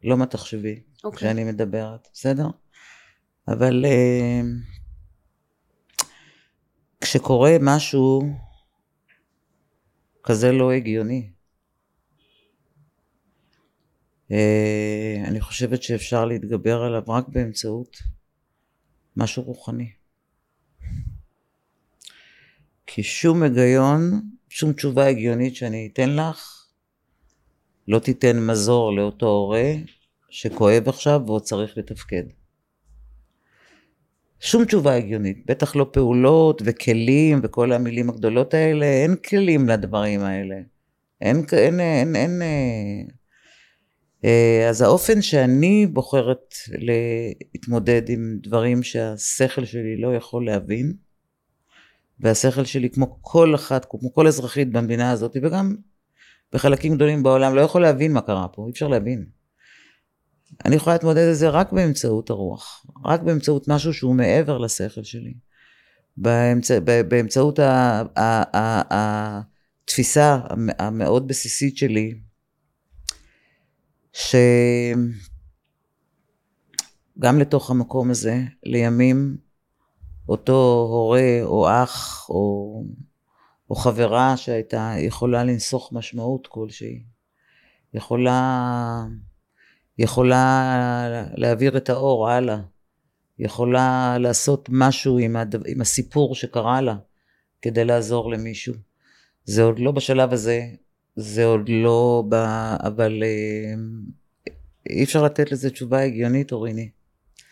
[SPEAKER 2] לא מה תחשבי, okay. אוקיי. כשאני מדברת, בסדר? אבל כשקורה משהו כזה לא הגיוני. אה, אני חושבת שאפשר להתגבר עליו רק באמצעות משהו רוחני. כי שום היגיון, שום תשובה הגיונית שאני אתן לך, לא תיתן מזור לאותו הורה שכואב עכשיו ועוד צריך לתפקד. שום תשובה הגיונית, בטח לא פעולות וכלים וכל המילים הגדולות האלה, אין כלים לדברים האלה. אין, אין, אין, אין... אה, אה, אז האופן שאני בוחרת להתמודד עם דברים שהשכל שלי לא יכול להבין, והשכל שלי כמו כל אחת, כמו כל אזרחית במדינה הזאת, וגם בחלקים גדולים בעולם, לא יכול להבין מה קרה פה, אי אפשר להבין. אני יכולה להתמודד עם זה רק באמצעות הרוח, רק באמצעות משהו שהוא מעבר לשכל שלי. באמצע, באמצעות ה, ה, ה, התפיסה המאוד בסיסית שלי, שגם לתוך המקום הזה, לימים אותו הורה או אח או, או חברה שהייתה יכולה לנסוך משמעות כלשהי, יכולה יכולה להעביר את האור הלאה, יכולה לעשות משהו עם, הדבר, עם הסיפור שקרה לה כדי לעזור למישהו. זה עוד לא בשלב הזה, זה עוד לא ב... אבל אה, אי אפשר לתת לזה תשובה הגיונית, אוריני.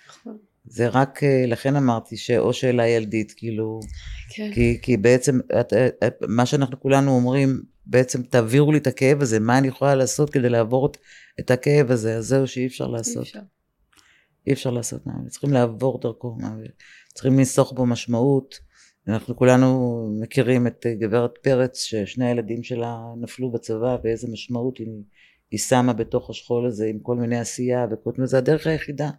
[SPEAKER 2] נכון. זה רק, אה, לכן אמרתי שאו שאלה ילדית, כאילו, כן. כי, כי בעצם את, את, מה שאנחנו כולנו אומרים, בעצם תעבירו לי את הכאב הזה, מה אני יכולה לעשות כדי לעבור את הכאב הזה, אז זהו שאי אפשר לעשות. אי אפשר. אי אפשר לעשות, צריכים לעבור דרכו, צריכים לנסוך בו משמעות. אנחנו כולנו מכירים את גברת פרץ, ששני הילדים שלה נפלו בצבא, ואיזה משמעות היא, היא שמה בתוך השכול הזה, עם כל מיני עשייה וכל מיני, זה הדרך היחידה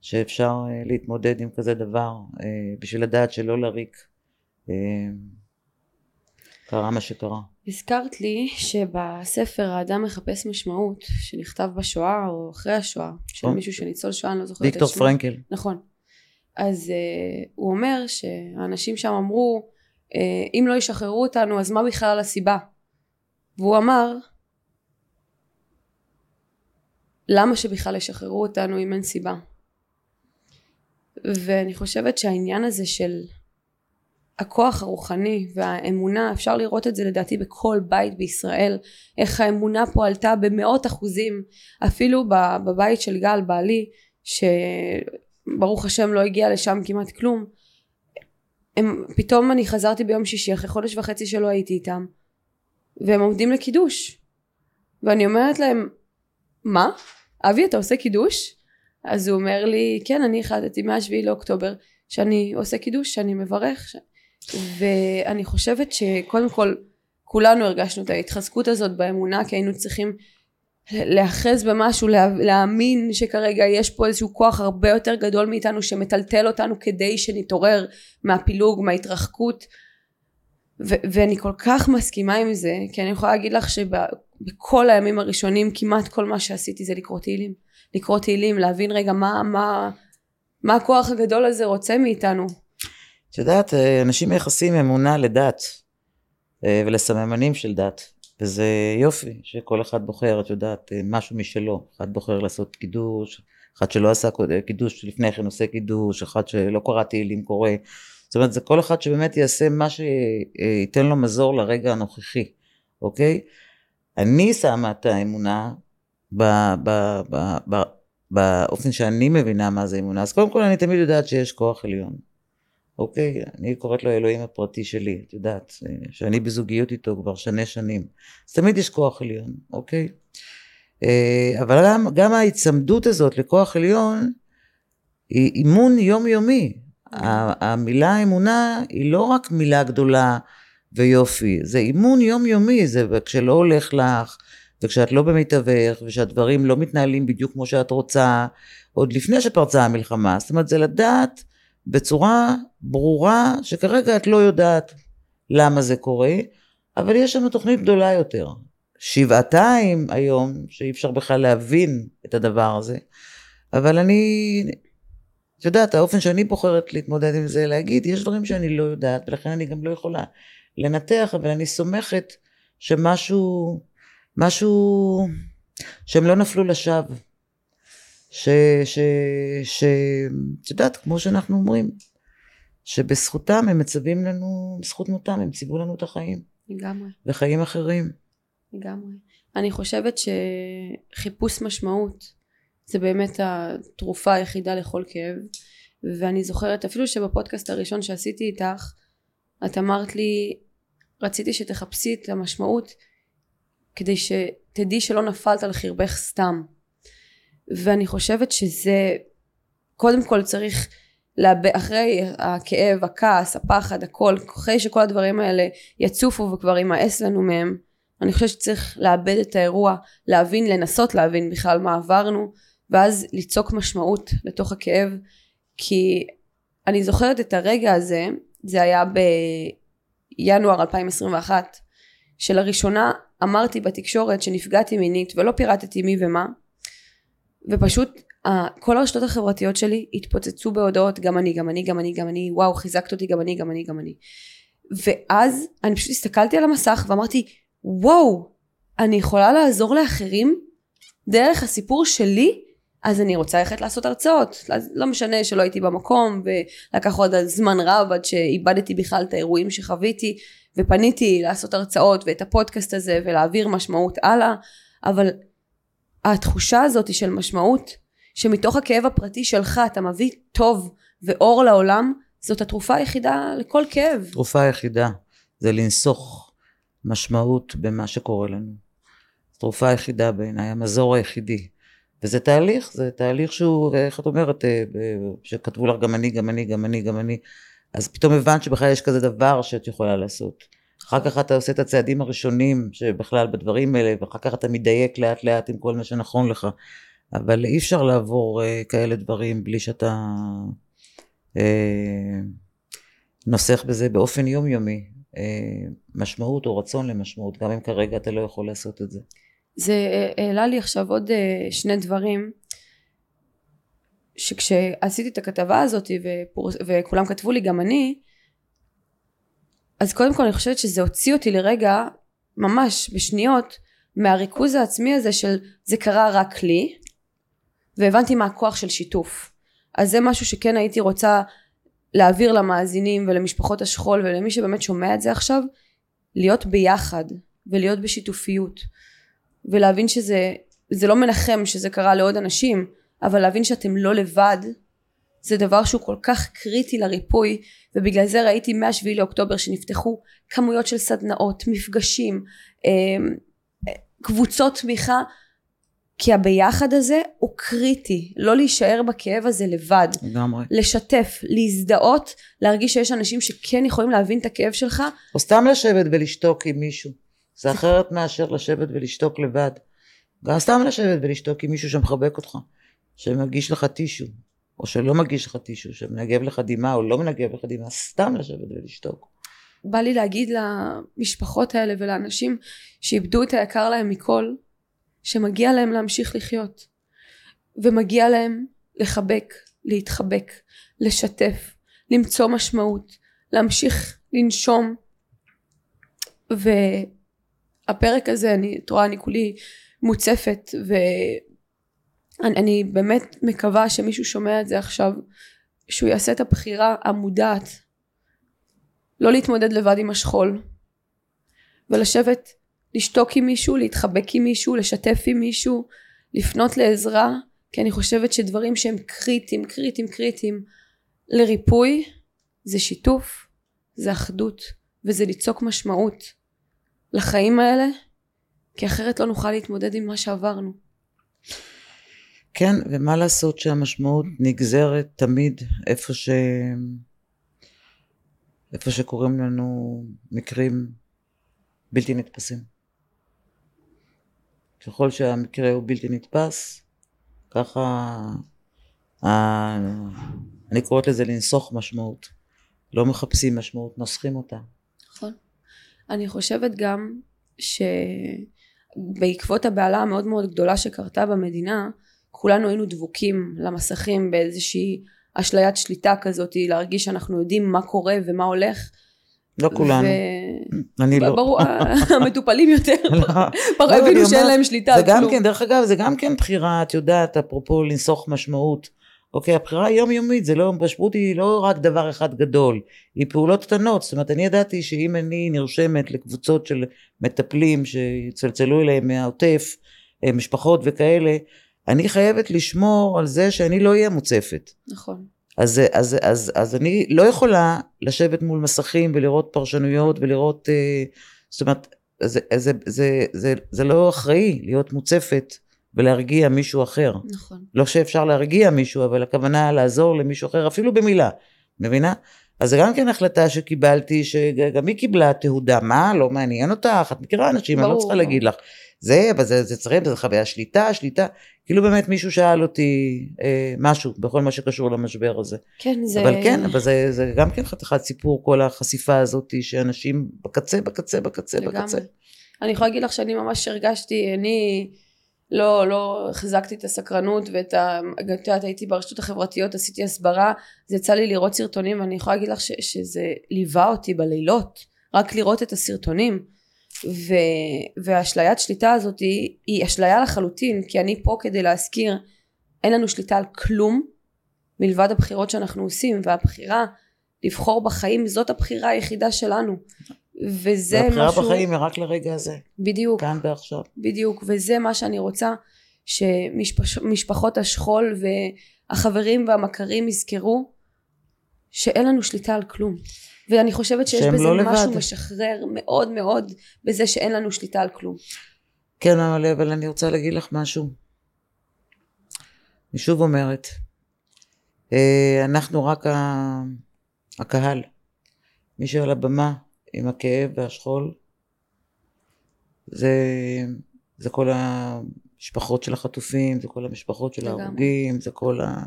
[SPEAKER 2] שאפשר אה, להתמודד עם כזה דבר אה, בשביל לדעת שלא לריק אה, קרה מה שקרה.
[SPEAKER 1] הזכרת לי שבספר האדם מחפש משמעות שנכתב בשואה או אחרי השואה של מישהו שניצול שואה אני לא זוכרת
[SPEAKER 2] ויקטור פרנקל.
[SPEAKER 1] נכון. אז uh, הוא אומר שהאנשים שם אמרו uh, אם לא ישחררו אותנו אז מה בכלל הסיבה? והוא אמר למה שבכלל ישחררו אותנו אם אין סיבה? ואני חושבת שהעניין הזה של הכוח הרוחני והאמונה אפשר לראות את זה לדעתי בכל בית בישראל איך האמונה פה עלתה במאות אחוזים אפילו בבית של גל בעלי שברוך השם לא הגיע לשם כמעט כלום הם, פתאום אני חזרתי ביום שישי אחרי חודש וחצי שלא הייתי איתם והם עומדים לקידוש ואני אומרת להם מה? אבי אתה עושה קידוש? אז הוא אומר לי כן אני החלטתי מהשביעי לאוקטובר שאני עושה קידוש שאני מברך ש... ואני חושבת שקודם כל כולנו הרגשנו את ההתחזקות הזאת באמונה כי היינו צריכים להאחז במשהו לה, להאמין שכרגע יש פה איזשהו כוח הרבה יותר גדול מאיתנו שמטלטל אותנו כדי שנתעורר מהפילוג מההתרחקות. ו- ואני כל כך מסכימה עם זה כי אני יכולה להגיד לך שבכל הימים הראשונים כמעט כל מה שעשיתי זה לקרוא תהילים. לקרוא תהילים להבין רגע מה מה מה הכוח הגדול הזה רוצה מאיתנו
[SPEAKER 2] את יודעת, אה, אנשים מייחסים אמונה לדת אה, ולסממנים של דת, וזה יופי שכל אחד בוחר, את יודעת, אה, משהו משלו. אחד בוחר לעשות קידוש, אחד שלא עשה קידוש לפני כן עושה קידוש, אחד שלא קרא תהילים קורא. זאת אומרת, זה כל אחד שבאמת יעשה מה שייתן לו מזור לרגע הנוכחי, אוקיי? אני שמה את האמונה ב, ב, ב, ב, באופן שאני מבינה מה זה אמונה. אז קודם כל אני תמיד יודעת שיש כוח עליון. אוקיי? אני קוראת לו האלוהים הפרטי שלי, את יודעת, שאני בזוגיות איתו כבר שני שנים. אז תמיד יש כוח עליון, אוקיי? אה, אבל גם, גם ההיצמדות הזאת לכוח עליון היא אימון יומיומי. המילה אמונה היא לא רק מילה גדולה ויופי, זה אימון יומיומי, זה כשלא הולך לך, וכשאת לא במיטבך, ושהדברים לא מתנהלים בדיוק כמו שאת רוצה, עוד לפני שפרצה המלחמה. זאת אומרת, זה לדעת בצורה ברורה שכרגע את לא יודעת למה זה קורה, אבל יש לנו תוכנית גדולה יותר. שבעתיים היום, שאי אפשר בכלל להבין את הדבר הזה, אבל אני, את יודעת, האופן שאני בוחרת להתמודד עם זה, להגיד, יש דברים שאני לא יודעת, ולכן אני גם לא יכולה לנתח, אבל אני סומכת שמשהו, משהו, שהם לא נפלו לשווא. ש... ש... ש... את יודעת, כמו שאנחנו אומרים, שבזכותם הם מצווים לנו, בזכות מותם הם ציוו לנו את החיים.
[SPEAKER 1] לגמרי.
[SPEAKER 2] וחיים אחרים.
[SPEAKER 1] לגמרי. אני חושבת שחיפוש משמעות זה באמת התרופה היחידה לכל כאב. ואני זוכרת אפילו שבפודקאסט הראשון שעשיתי איתך, את אמרת לי, רציתי שתחפשי את המשמעות כדי שתדעי שלא נפלת על חרבך סתם. ואני חושבת שזה קודם כל צריך לאבד, אחרי הכאב, הכעס, הפחד, הכל, אחרי שכל הדברים האלה יצופו וכבר יימאס לנו מהם, אני חושבת שצריך לאבד את האירוע, להבין, לנסות להבין בכלל מה עברנו, ואז ליצוק משמעות לתוך הכאב, כי אני זוכרת את הרגע הזה, זה היה בינואר 2021, שלראשונה אמרתי בתקשורת שנפגעתי מינית ולא פירטתי מי ומה, ופשוט כל הרשתות החברתיות שלי התפוצצו בהודעות גם אני גם אני גם אני גם אני וואו חיזקת אותי גם אני גם אני גם אני. ואז אני פשוט הסתכלתי על המסך ואמרתי וואו אני יכולה לעזור לאחרים דרך הסיפור שלי? אז אני רוצה ללכת לעשות הרצאות. לא משנה שלא הייתי במקום ולקח עוד זמן רב עד שאיבדתי בכלל את האירועים שחוויתי ופניתי לעשות הרצאות ואת הפודקאסט הזה ולהעביר משמעות הלאה. אבל התחושה הזאת של משמעות שמתוך הכאב הפרטי שלך אתה מביא טוב ואור לעולם זאת התרופה היחידה לכל כאב.
[SPEAKER 2] תרופה היחידה זה לנסוך משמעות במה שקורה לנו. תרופה היחידה בעיניי, המזור היחידי. וזה תהליך, זה תהליך שהוא, איך את אומרת, אה, שכתבו לך גם אני, גם אני, גם אני, גם אני, אז פתאום הבנת שבכלל יש כזה דבר שאת יכולה לעשות. אחר כך אתה עושה את הצעדים הראשונים שבכלל בדברים האלה, ואחר כך אתה מדייק לאט לאט עם כל מה שנכון לך. אבל אי אפשר לעבור אה, כאלה דברים בלי שאתה אה, נוסח בזה באופן יומיומי אה, משמעות או רצון למשמעות, גם אם כרגע אתה לא יכול לעשות את זה.
[SPEAKER 1] זה אה, העלה לי עכשיו עוד אה, שני דברים שכשעשיתי את הכתבה הזאת ופור... וכולם כתבו לי גם אני אז קודם כל אני חושבת שזה הוציא אותי לרגע ממש בשניות מהריכוז העצמי הזה של זה קרה רק לי והבנתי מה הכוח של שיתוף. אז זה משהו שכן הייתי רוצה להעביר למאזינים ולמשפחות השכול ולמי שבאמת שומע את זה עכשיו להיות ביחד ולהיות בשיתופיות. ולהבין שזה זה לא מנחם שזה קרה לעוד אנשים אבל להבין שאתם לא לבד זה דבר שהוא כל כך קריטי לריפוי ובגלל זה ראיתי מהשביעי לאוקטובר שנפתחו כמויות של סדנאות, מפגשים, אמ, קבוצות תמיכה כי הביחד הזה הוא קריטי לא להישאר בכאב הזה לבד
[SPEAKER 2] לגמרי.
[SPEAKER 1] לשתף, להזדהות, להרגיש שיש אנשים שכן יכולים להבין את הכאב שלך
[SPEAKER 2] או סתם לשבת ולשתוק עם מישהו. זה אחרת מאשר לשבת ולשתוק לבד. גם סתם לשבת ולשתוק עם מישהו שמחבק אותך, שמגיש לך טישו, או שלא מגיש לך טישו, שמנגב לך דמעה או לא מנגב לך דמעה, סתם לשבת ולשתוק.
[SPEAKER 1] בא לי להגיד למשפחות האלה ולאנשים שאיבדו את היקר להם מכל שמגיע להם להמשיך לחיות ומגיע להם לחבק, להתחבק, לשתף, למצוא משמעות, להמשיך לנשום והפרק הזה אני, את רואה אני כולי מוצפת ואני אני באמת מקווה שמישהו שומע את זה עכשיו שהוא יעשה את הבחירה המודעת לא להתמודד לבד עם השכול ולשבת לשתוק עם מישהו, להתחבק עם מישהו, לשתף עם מישהו, לפנות לעזרה, כי אני חושבת שדברים שהם קריטיים, קריטיים, קריטיים לריפוי, זה שיתוף, זה אחדות, וזה ליצוק משמעות לחיים האלה, כי אחרת לא נוכל להתמודד עם מה שעברנו.
[SPEAKER 2] כן, ומה לעשות שהמשמעות נגזרת תמיד איפה ש... איפה שקורים לנו מקרים בלתי נתפסים. ככל שהמקרה הוא בלתי נתפס, ככה אני קוראת לזה לנסוך משמעות. לא מחפשים משמעות, נוסחים אותה.
[SPEAKER 1] נכון. אני חושבת גם שבעקבות הבהלה המאוד מאוד גדולה שקרתה במדינה, כולנו היינו דבוקים למסכים באיזושהי אשליית שליטה כזאת, להרגיש שאנחנו יודעים מה קורה ומה הולך,
[SPEAKER 2] לא כולנו. אני לא.
[SPEAKER 1] ברור, המטופלים יותר,
[SPEAKER 2] לא.
[SPEAKER 1] כבר
[SPEAKER 2] לא,
[SPEAKER 1] הבינו שאין להם שליטה
[SPEAKER 2] זה גם
[SPEAKER 1] כלום.
[SPEAKER 2] כן, דרך אגב, זה גם כן בחירה, את יודעת, אפרופו לנסוך משמעות. אוקיי, הבחירה היומיומית, זה לא, משמעות היא לא רק דבר אחד גדול, היא פעולות קטנות. זאת אומרת, אני ידעתי שאם אני נרשמת לקבוצות של מטפלים שיצלצלו אליהם מהעוטף, אה, משפחות וכאלה, אני חייבת לשמור על זה שאני לא אהיה מוצפת.
[SPEAKER 1] נכון.
[SPEAKER 2] אז, אז, אז, אז אני לא יכולה לשבת מול מסכים ולראות פרשנויות ולראות, אה, זאת אומרת, זה, זה, זה, זה, זה לא אחראי להיות מוצפת ולהרגיע מישהו אחר.
[SPEAKER 1] נכון.
[SPEAKER 2] לא שאפשר להרגיע מישהו, אבל הכוונה לעזור למישהו אחר, אפילו במילה, מבינה? אז זה גם כן החלטה שקיבלתי, שגם היא קיבלה תהודה, מה, לא מעניין אותך, את מכירה אנשים, אני לא
[SPEAKER 1] ברור,
[SPEAKER 2] צריכה
[SPEAKER 1] ברור.
[SPEAKER 2] להגיד לך, זה, אבל זה, זה צריך, זה חוויה שליטה, שליטה, כאילו באמת מישהו שאל אותי אה, משהו בכל מה שקשור למשבר הזה.
[SPEAKER 1] כן, זה...
[SPEAKER 2] אבל כן, אבל זה, זה גם כן חתיכת סיפור, כל החשיפה הזאת, שאנשים בקצה, בקצה, בקצה,
[SPEAKER 1] לגמרי.
[SPEAKER 2] בקצה.
[SPEAKER 1] אני יכולה להגיד לך שאני ממש הרגשתי, אני לא, לא החזקתי את הסקרנות ואת ה... את יודעת, הייתי ברשתות החברתיות, עשיתי הסברה, זה יצא לי לראות סרטונים, ואני יכולה להגיד לך ש, שזה ליווה אותי בלילות, רק לראות את הסרטונים. ו, והאשליית שליטה הזאת היא, היא אשליה לחלוטין, כי אני פה כדי להזכיר, אין לנו שליטה על כלום, מלבד הבחירות שאנחנו עושים, והבחירה לבחור בחיים זאת הבחירה היחידה שלנו. וזה
[SPEAKER 2] והבחירה
[SPEAKER 1] משהו...
[SPEAKER 2] בחיים היא רק לרגע הזה,
[SPEAKER 1] בדיוק.
[SPEAKER 2] כאן ועכשיו.
[SPEAKER 1] בדיוק, וזה מה שאני רוצה שמשפחות השכול והחברים והמכרים יזכרו שאין לנו שליטה על כלום. ואני חושבת שיש בזה
[SPEAKER 2] לא
[SPEAKER 1] משהו
[SPEAKER 2] לבד.
[SPEAKER 1] משחרר מאוד מאוד בזה שאין לנו שליטה על כלום.
[SPEAKER 2] כן, אבל, אבל אני רוצה להגיד לך משהו. אני שוב אומרת, אה, אנחנו רק. הקהל. מי שעל הבמה עם הכאב והשכול, זה, זה כל המשפחות של החטופים, זה כל המשפחות של. ההרוגים, זה כל ה...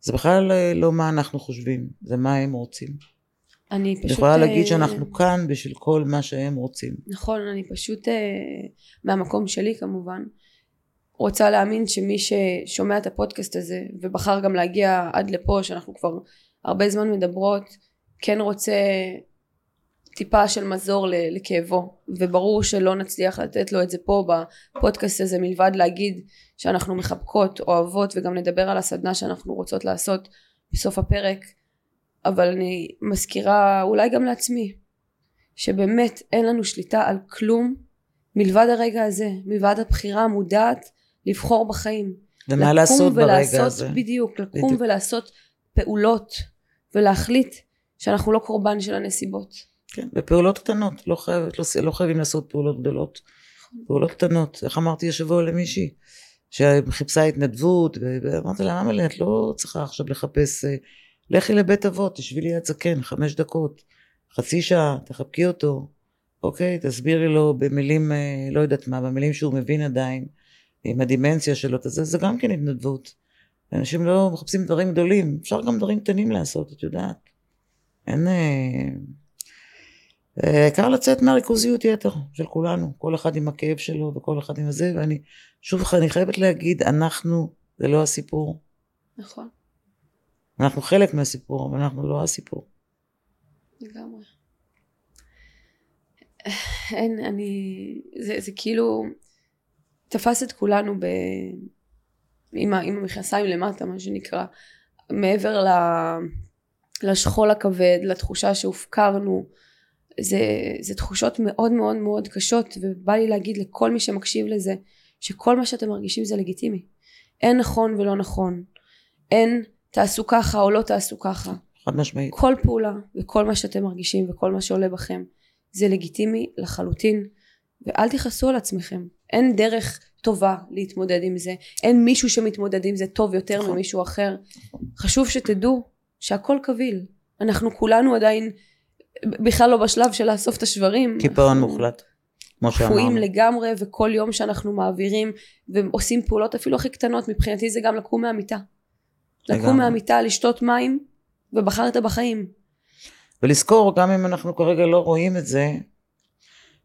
[SPEAKER 2] זה בכלל אה, לא מה אנחנו חושבים, זה מה הם רוצים.
[SPEAKER 1] אני
[SPEAKER 2] אני
[SPEAKER 1] פשוט...
[SPEAKER 2] יכולה
[SPEAKER 1] אה,
[SPEAKER 2] להגיד שאנחנו כאן בשביל כל מה שהם רוצים.
[SPEAKER 1] נכון, אני פשוט, אה, מהמקום שלי כמובן, רוצה להאמין שמי ששומע את הפודקאסט הזה, ובחר גם להגיע עד לפה, שאנחנו כבר הרבה זמן מדברות, כן רוצה טיפה של מזור לכאבו, וברור שלא נצליח לתת לו את זה פה בפודקאסט הזה, מלבד להגיד שאנחנו מחבקות, אוהבות, וגם נדבר על הסדנה שאנחנו רוצות לעשות בסוף הפרק, אבל אני מזכירה אולי גם לעצמי, שבאמת אין לנו שליטה על כלום מלבד הרגע הזה, מלבד הבחירה המודעת לבחור בחיים.
[SPEAKER 2] ומה לעשות ברגע
[SPEAKER 1] ולעשות,
[SPEAKER 2] הזה.
[SPEAKER 1] בדיוק, לקום
[SPEAKER 2] בדיוק.
[SPEAKER 1] ולעשות פעולות ולהחליט שאנחנו לא קורבן של הנסיבות.
[SPEAKER 2] כן, בפעולות קטנות, לא, חייבת, לא, לא חייבים לעשות פעולות גדולות. פעולות קטנות. איך אמרתי השבוע למישהי שחיפשה התנדבות, ואמרתי לה, אמא'לה, את לא צריכה עכשיו לחפש, אה, לכי לבית אבות, תשבי ליד זקן, חמש דקות, חצי שעה, תחבקי אותו, אוקיי, תסבירי לו במילים, אה, לא יודעת מה, במילים שהוא מבין עדיין, עם הדימנציה שלו, זה, זה גם כן התנדבות. אנשים לא מחפשים דברים גדולים, אפשר גם דברים קטנים לעשות, את יודעת. אין... אה, אה, העיקר לצאת מהריכוזיות יתר של כולנו, כל אחד עם הכאב שלו וכל אחד עם הזה, ואני, שוב, אני חייבת להגיד, אנחנו, זה לא הסיפור.
[SPEAKER 1] נכון,
[SPEAKER 2] אנחנו חלק מהסיפור, אבל אנחנו לא הסיפור.
[SPEAKER 1] לגמרי. אין, אני... זה, זה כאילו תפס את כולנו ב... עם, ה- עם המכנסיים למטה, מה שנקרא. מעבר ל... לשכול הכבד, לתחושה שהופקרנו. זה, זה תחושות מאוד מאוד מאוד קשות, ובא לי להגיד לכל מי שמקשיב לזה, שכל מה שאתם מרגישים זה לגיטימי. אין נכון ולא נכון. אין תעשו ככה או לא תעשו ככה.
[SPEAKER 2] חד משמעית.
[SPEAKER 1] כל פעולה וכל מה שאתם מרגישים וכל מה שעולה בכם זה לגיטימי לחלוטין ואל תכעסו על עצמכם אין דרך טובה להתמודד עם זה אין מישהו שמתמודד עם זה טוב יותר
[SPEAKER 2] נכון.
[SPEAKER 1] ממישהו אחר חשוב שתדעו שהכל קביל אנחנו כולנו עדיין בכלל לא בשלב של לאסוף את השברים
[SPEAKER 2] קיפאון מוחלט, כמו
[SPEAKER 1] קפואים. לגמרי וכל יום שאנחנו מעבירים ועושים פעולות אפילו הכי קטנות מבחינתי זה גם לקום מהמיטה לקום. מהמיטה לשתות מים ובחרת בחיים
[SPEAKER 2] ולזכור, גם אם אנחנו כרגע לא רואים את זה,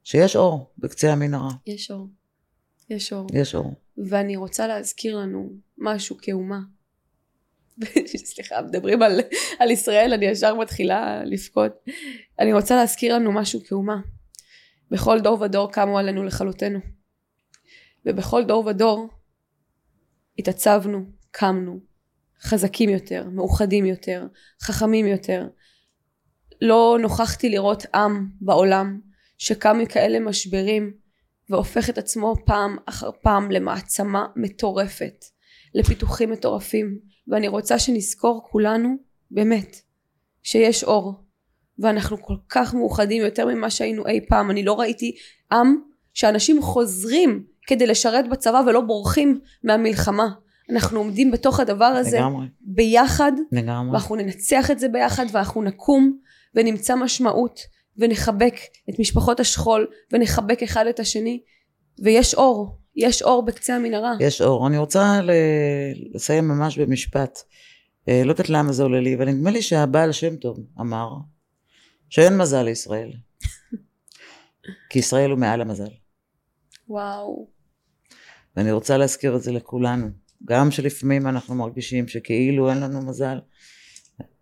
[SPEAKER 2] שיש אור בקצה המנהרה.
[SPEAKER 1] יש אור. יש אור.
[SPEAKER 2] יש אור.
[SPEAKER 1] ואני רוצה להזכיר לנו משהו כאומה. סליחה, מדברים על, על ישראל, אני ישר מתחילה לבכות. אני רוצה להזכיר לנו משהו כאומה. בכל דור ודור קמו עלינו לכלותנו. ובכל דור ודור התעצבנו, קמנו, חזקים יותר, מאוחדים יותר, חכמים יותר. לא נוכחתי לראות עם בעולם שקם מכאלה משברים והופך את עצמו פעם אחר פעם למעצמה מטורפת, לפיתוחים מטורפים, ואני רוצה שנזכור כולנו, באמת, שיש אור, ואנחנו כל כך מאוחדים יותר ממה שהיינו אי פעם. אני לא ראיתי עם שאנשים חוזרים כדי לשרת בצבא ולא בורחים מהמלחמה. אנחנו עומדים בתוך הדבר הזה
[SPEAKER 2] לגמרי,
[SPEAKER 1] ביחד,
[SPEAKER 2] לגמרי.
[SPEAKER 1] ואנחנו ננצח את זה ביחד, ואנחנו נקום ונמצא משמעות, ונחבק את משפחות השכול, ונחבק אחד את השני, ויש אור, יש אור בקצה המנהרה.
[SPEAKER 2] יש אור. אני רוצה לסיים ממש במשפט. אה, לא יודעת למה זה עולה לי, אבל נדמה לי שהבעל שם טוב אמר שאין מזל לישראל. כי ישראל הוא מעל המזל.
[SPEAKER 1] וואו.
[SPEAKER 2] ואני רוצה להזכיר את זה לכולנו. גם שלפעמים אנחנו מרגישים שכאילו אין לנו מזל.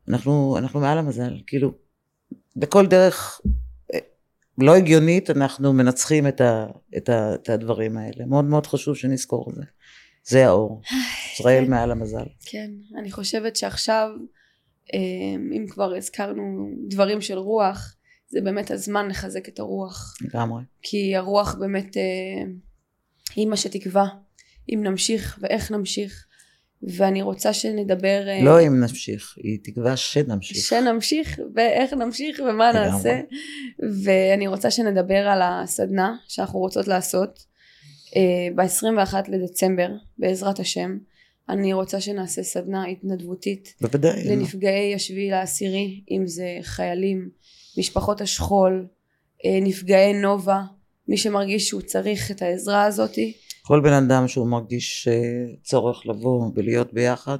[SPEAKER 2] אנחנו, אנחנו מעל המזל. כאילו, בכל דרך אה, לא הגיונית אנחנו מנצחים את, ה, את, ה, את הדברים האלה. מאוד מאוד חשוב שנזכור את זה. זה האור. ישראל
[SPEAKER 1] כן.
[SPEAKER 2] מעל המזל.
[SPEAKER 1] כן, אני חושבת שעכשיו, אה, אם כבר הזכרנו דברים של רוח, זה באמת הזמן לחזק את הרוח.
[SPEAKER 2] לגמרי.
[SPEAKER 1] כי הרוח באמת אה, היא מה שתקבע אם נמשיך ואיך נמשיך. ואני רוצה שנדבר... אה,
[SPEAKER 2] לא אם נמשיך, היא תקווה שנמשיך.
[SPEAKER 1] שנמשיך ואיך נמשיך ומה. נעשה ואני רוצה שנדבר על הסדנה שאנחנו רוצות לעשות ב-21 לדצמבר בעזרת השם אני רוצה שנעשה סדנה התנדבותית
[SPEAKER 2] בוודאי.
[SPEAKER 1] לנפגעי השביעי לעשירי אם זה חיילים משפחות השכול אה, נפגעי נובה מי שמרגיש שהוא צריך את העזרה הזאתי
[SPEAKER 2] כל בן אדם שהוא מרגיש אה, צורך לבוא ולהיות ביחד,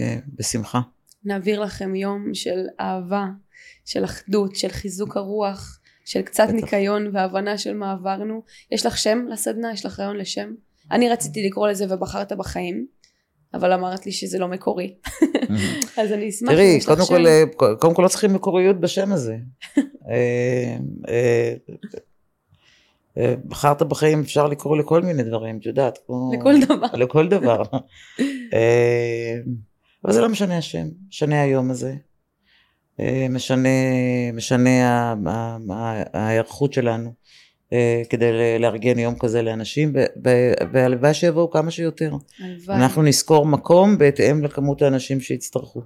[SPEAKER 2] אה, בשמחה.
[SPEAKER 1] נעביר לכם יום של אהבה, של אחדות, של חיזוק הרוח, של קצת
[SPEAKER 2] בטח.
[SPEAKER 1] ניקיון והבנה של מה עברנו. יש לך שם לסדנה? יש לך רעיון לשם? אני רציתי לקרוא לזה ובחרת בחיים, אבל אמרת לי שזה לא מקורי. אז אני אשמח
[SPEAKER 2] תראי, קודם
[SPEAKER 1] שם.
[SPEAKER 2] כל, אה, קודם כל לא צריכים מקוריות בשם הזה. בחרת בחיים אפשר לקרוא לכל מיני דברים, את יודעת. כמו-
[SPEAKER 1] לכל דבר.
[SPEAKER 2] לכל דבר. אה, אבל זה לא משנה השם, משנה היום הזה. אה, משנה, משנה ההיערכות שלנו אה, כדי לארגן יום כזה לאנשים, והלוואי שיבואו כמה שיותר.
[SPEAKER 1] הלוואי.
[SPEAKER 2] אנחנו נזכור מקום בהתאם לכמות האנשים שיצטרכו.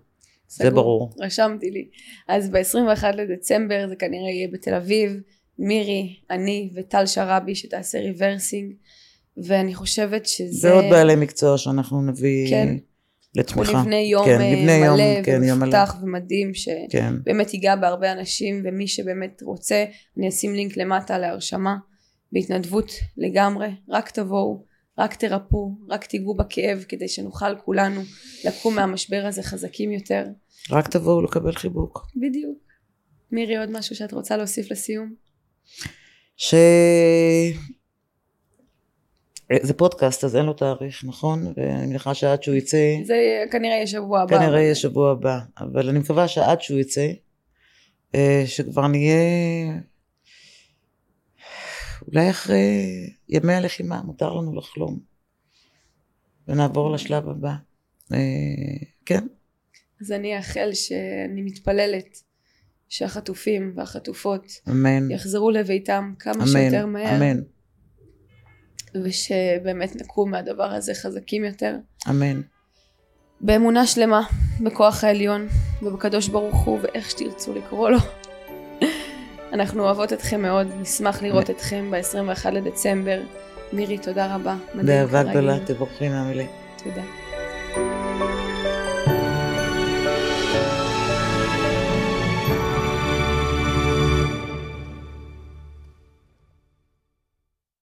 [SPEAKER 2] זה
[SPEAKER 1] סגור.
[SPEAKER 2] ברור.
[SPEAKER 1] רשמתי לי. אז ב-21 לדצמבר זה כנראה יהיה בתל אביב, מירי, אני וטל שראבי שתעשה ריברסינג, ואני חושבת שזה...
[SPEAKER 2] ועוד בעלי מקצוע שאנחנו נביא
[SPEAKER 1] כן.
[SPEAKER 2] לתמיכה.
[SPEAKER 1] אנחנו נבנה יום
[SPEAKER 2] כן,
[SPEAKER 1] אה,
[SPEAKER 2] נבנה יום,
[SPEAKER 1] מלא
[SPEAKER 2] כן, יום מלא.
[SPEAKER 1] ומפותח ומדהים, שבאמת
[SPEAKER 2] כן,
[SPEAKER 1] ייגע בהרבה אנשים, ומי שבאמת רוצה, אני אשים לינק למטה להרשמה, בהתנדבות לגמרי, רק תבואו, רק תרפאו, רק תיגעו בכאב, כדי שנוכל כולנו לקום מהמשבר הזה חזקים יותר.
[SPEAKER 2] רק תבואו לקבל חיבוק.
[SPEAKER 1] בדיוק. מירי, עוד משהו שאת רוצה להוסיף לסיום?
[SPEAKER 2] ש... זה פודקאסט אז אין לו תאריך נכון? ואני מניחה שעד שהוא יצא
[SPEAKER 1] זה כנראה יהיה שבוע הבא.
[SPEAKER 2] כנראה יהיה שבוע הבא. אבל אני מקווה שעד שהוא יצא אה, שכבר נהיה אולי אחרי ימי הלחימה מותר לנו לחלום. ונעבור לשלב הבא. אה, כן?
[SPEAKER 1] אז אני אאחל שאני מתפללת שהחטופים והחטופות
[SPEAKER 2] אמן
[SPEAKER 1] יחזרו לביתם כמה
[SPEAKER 2] אמן
[SPEAKER 1] שיותר מהר.
[SPEAKER 2] אמן
[SPEAKER 1] ושבאמת נקום מהדבר הזה חזקים יותר.
[SPEAKER 2] אמן
[SPEAKER 1] באמונה שלמה בכוח העליון ובקדוש ברוך הוא ואיך שתרצו לקרוא לו. אנחנו אוהבות אתכם מאוד, נשמח לראות אתכם ב-21 לדצמבר. מירי, תודה רבה.
[SPEAKER 2] באהבה. גדולה תבורכי מהמילה
[SPEAKER 1] תודה.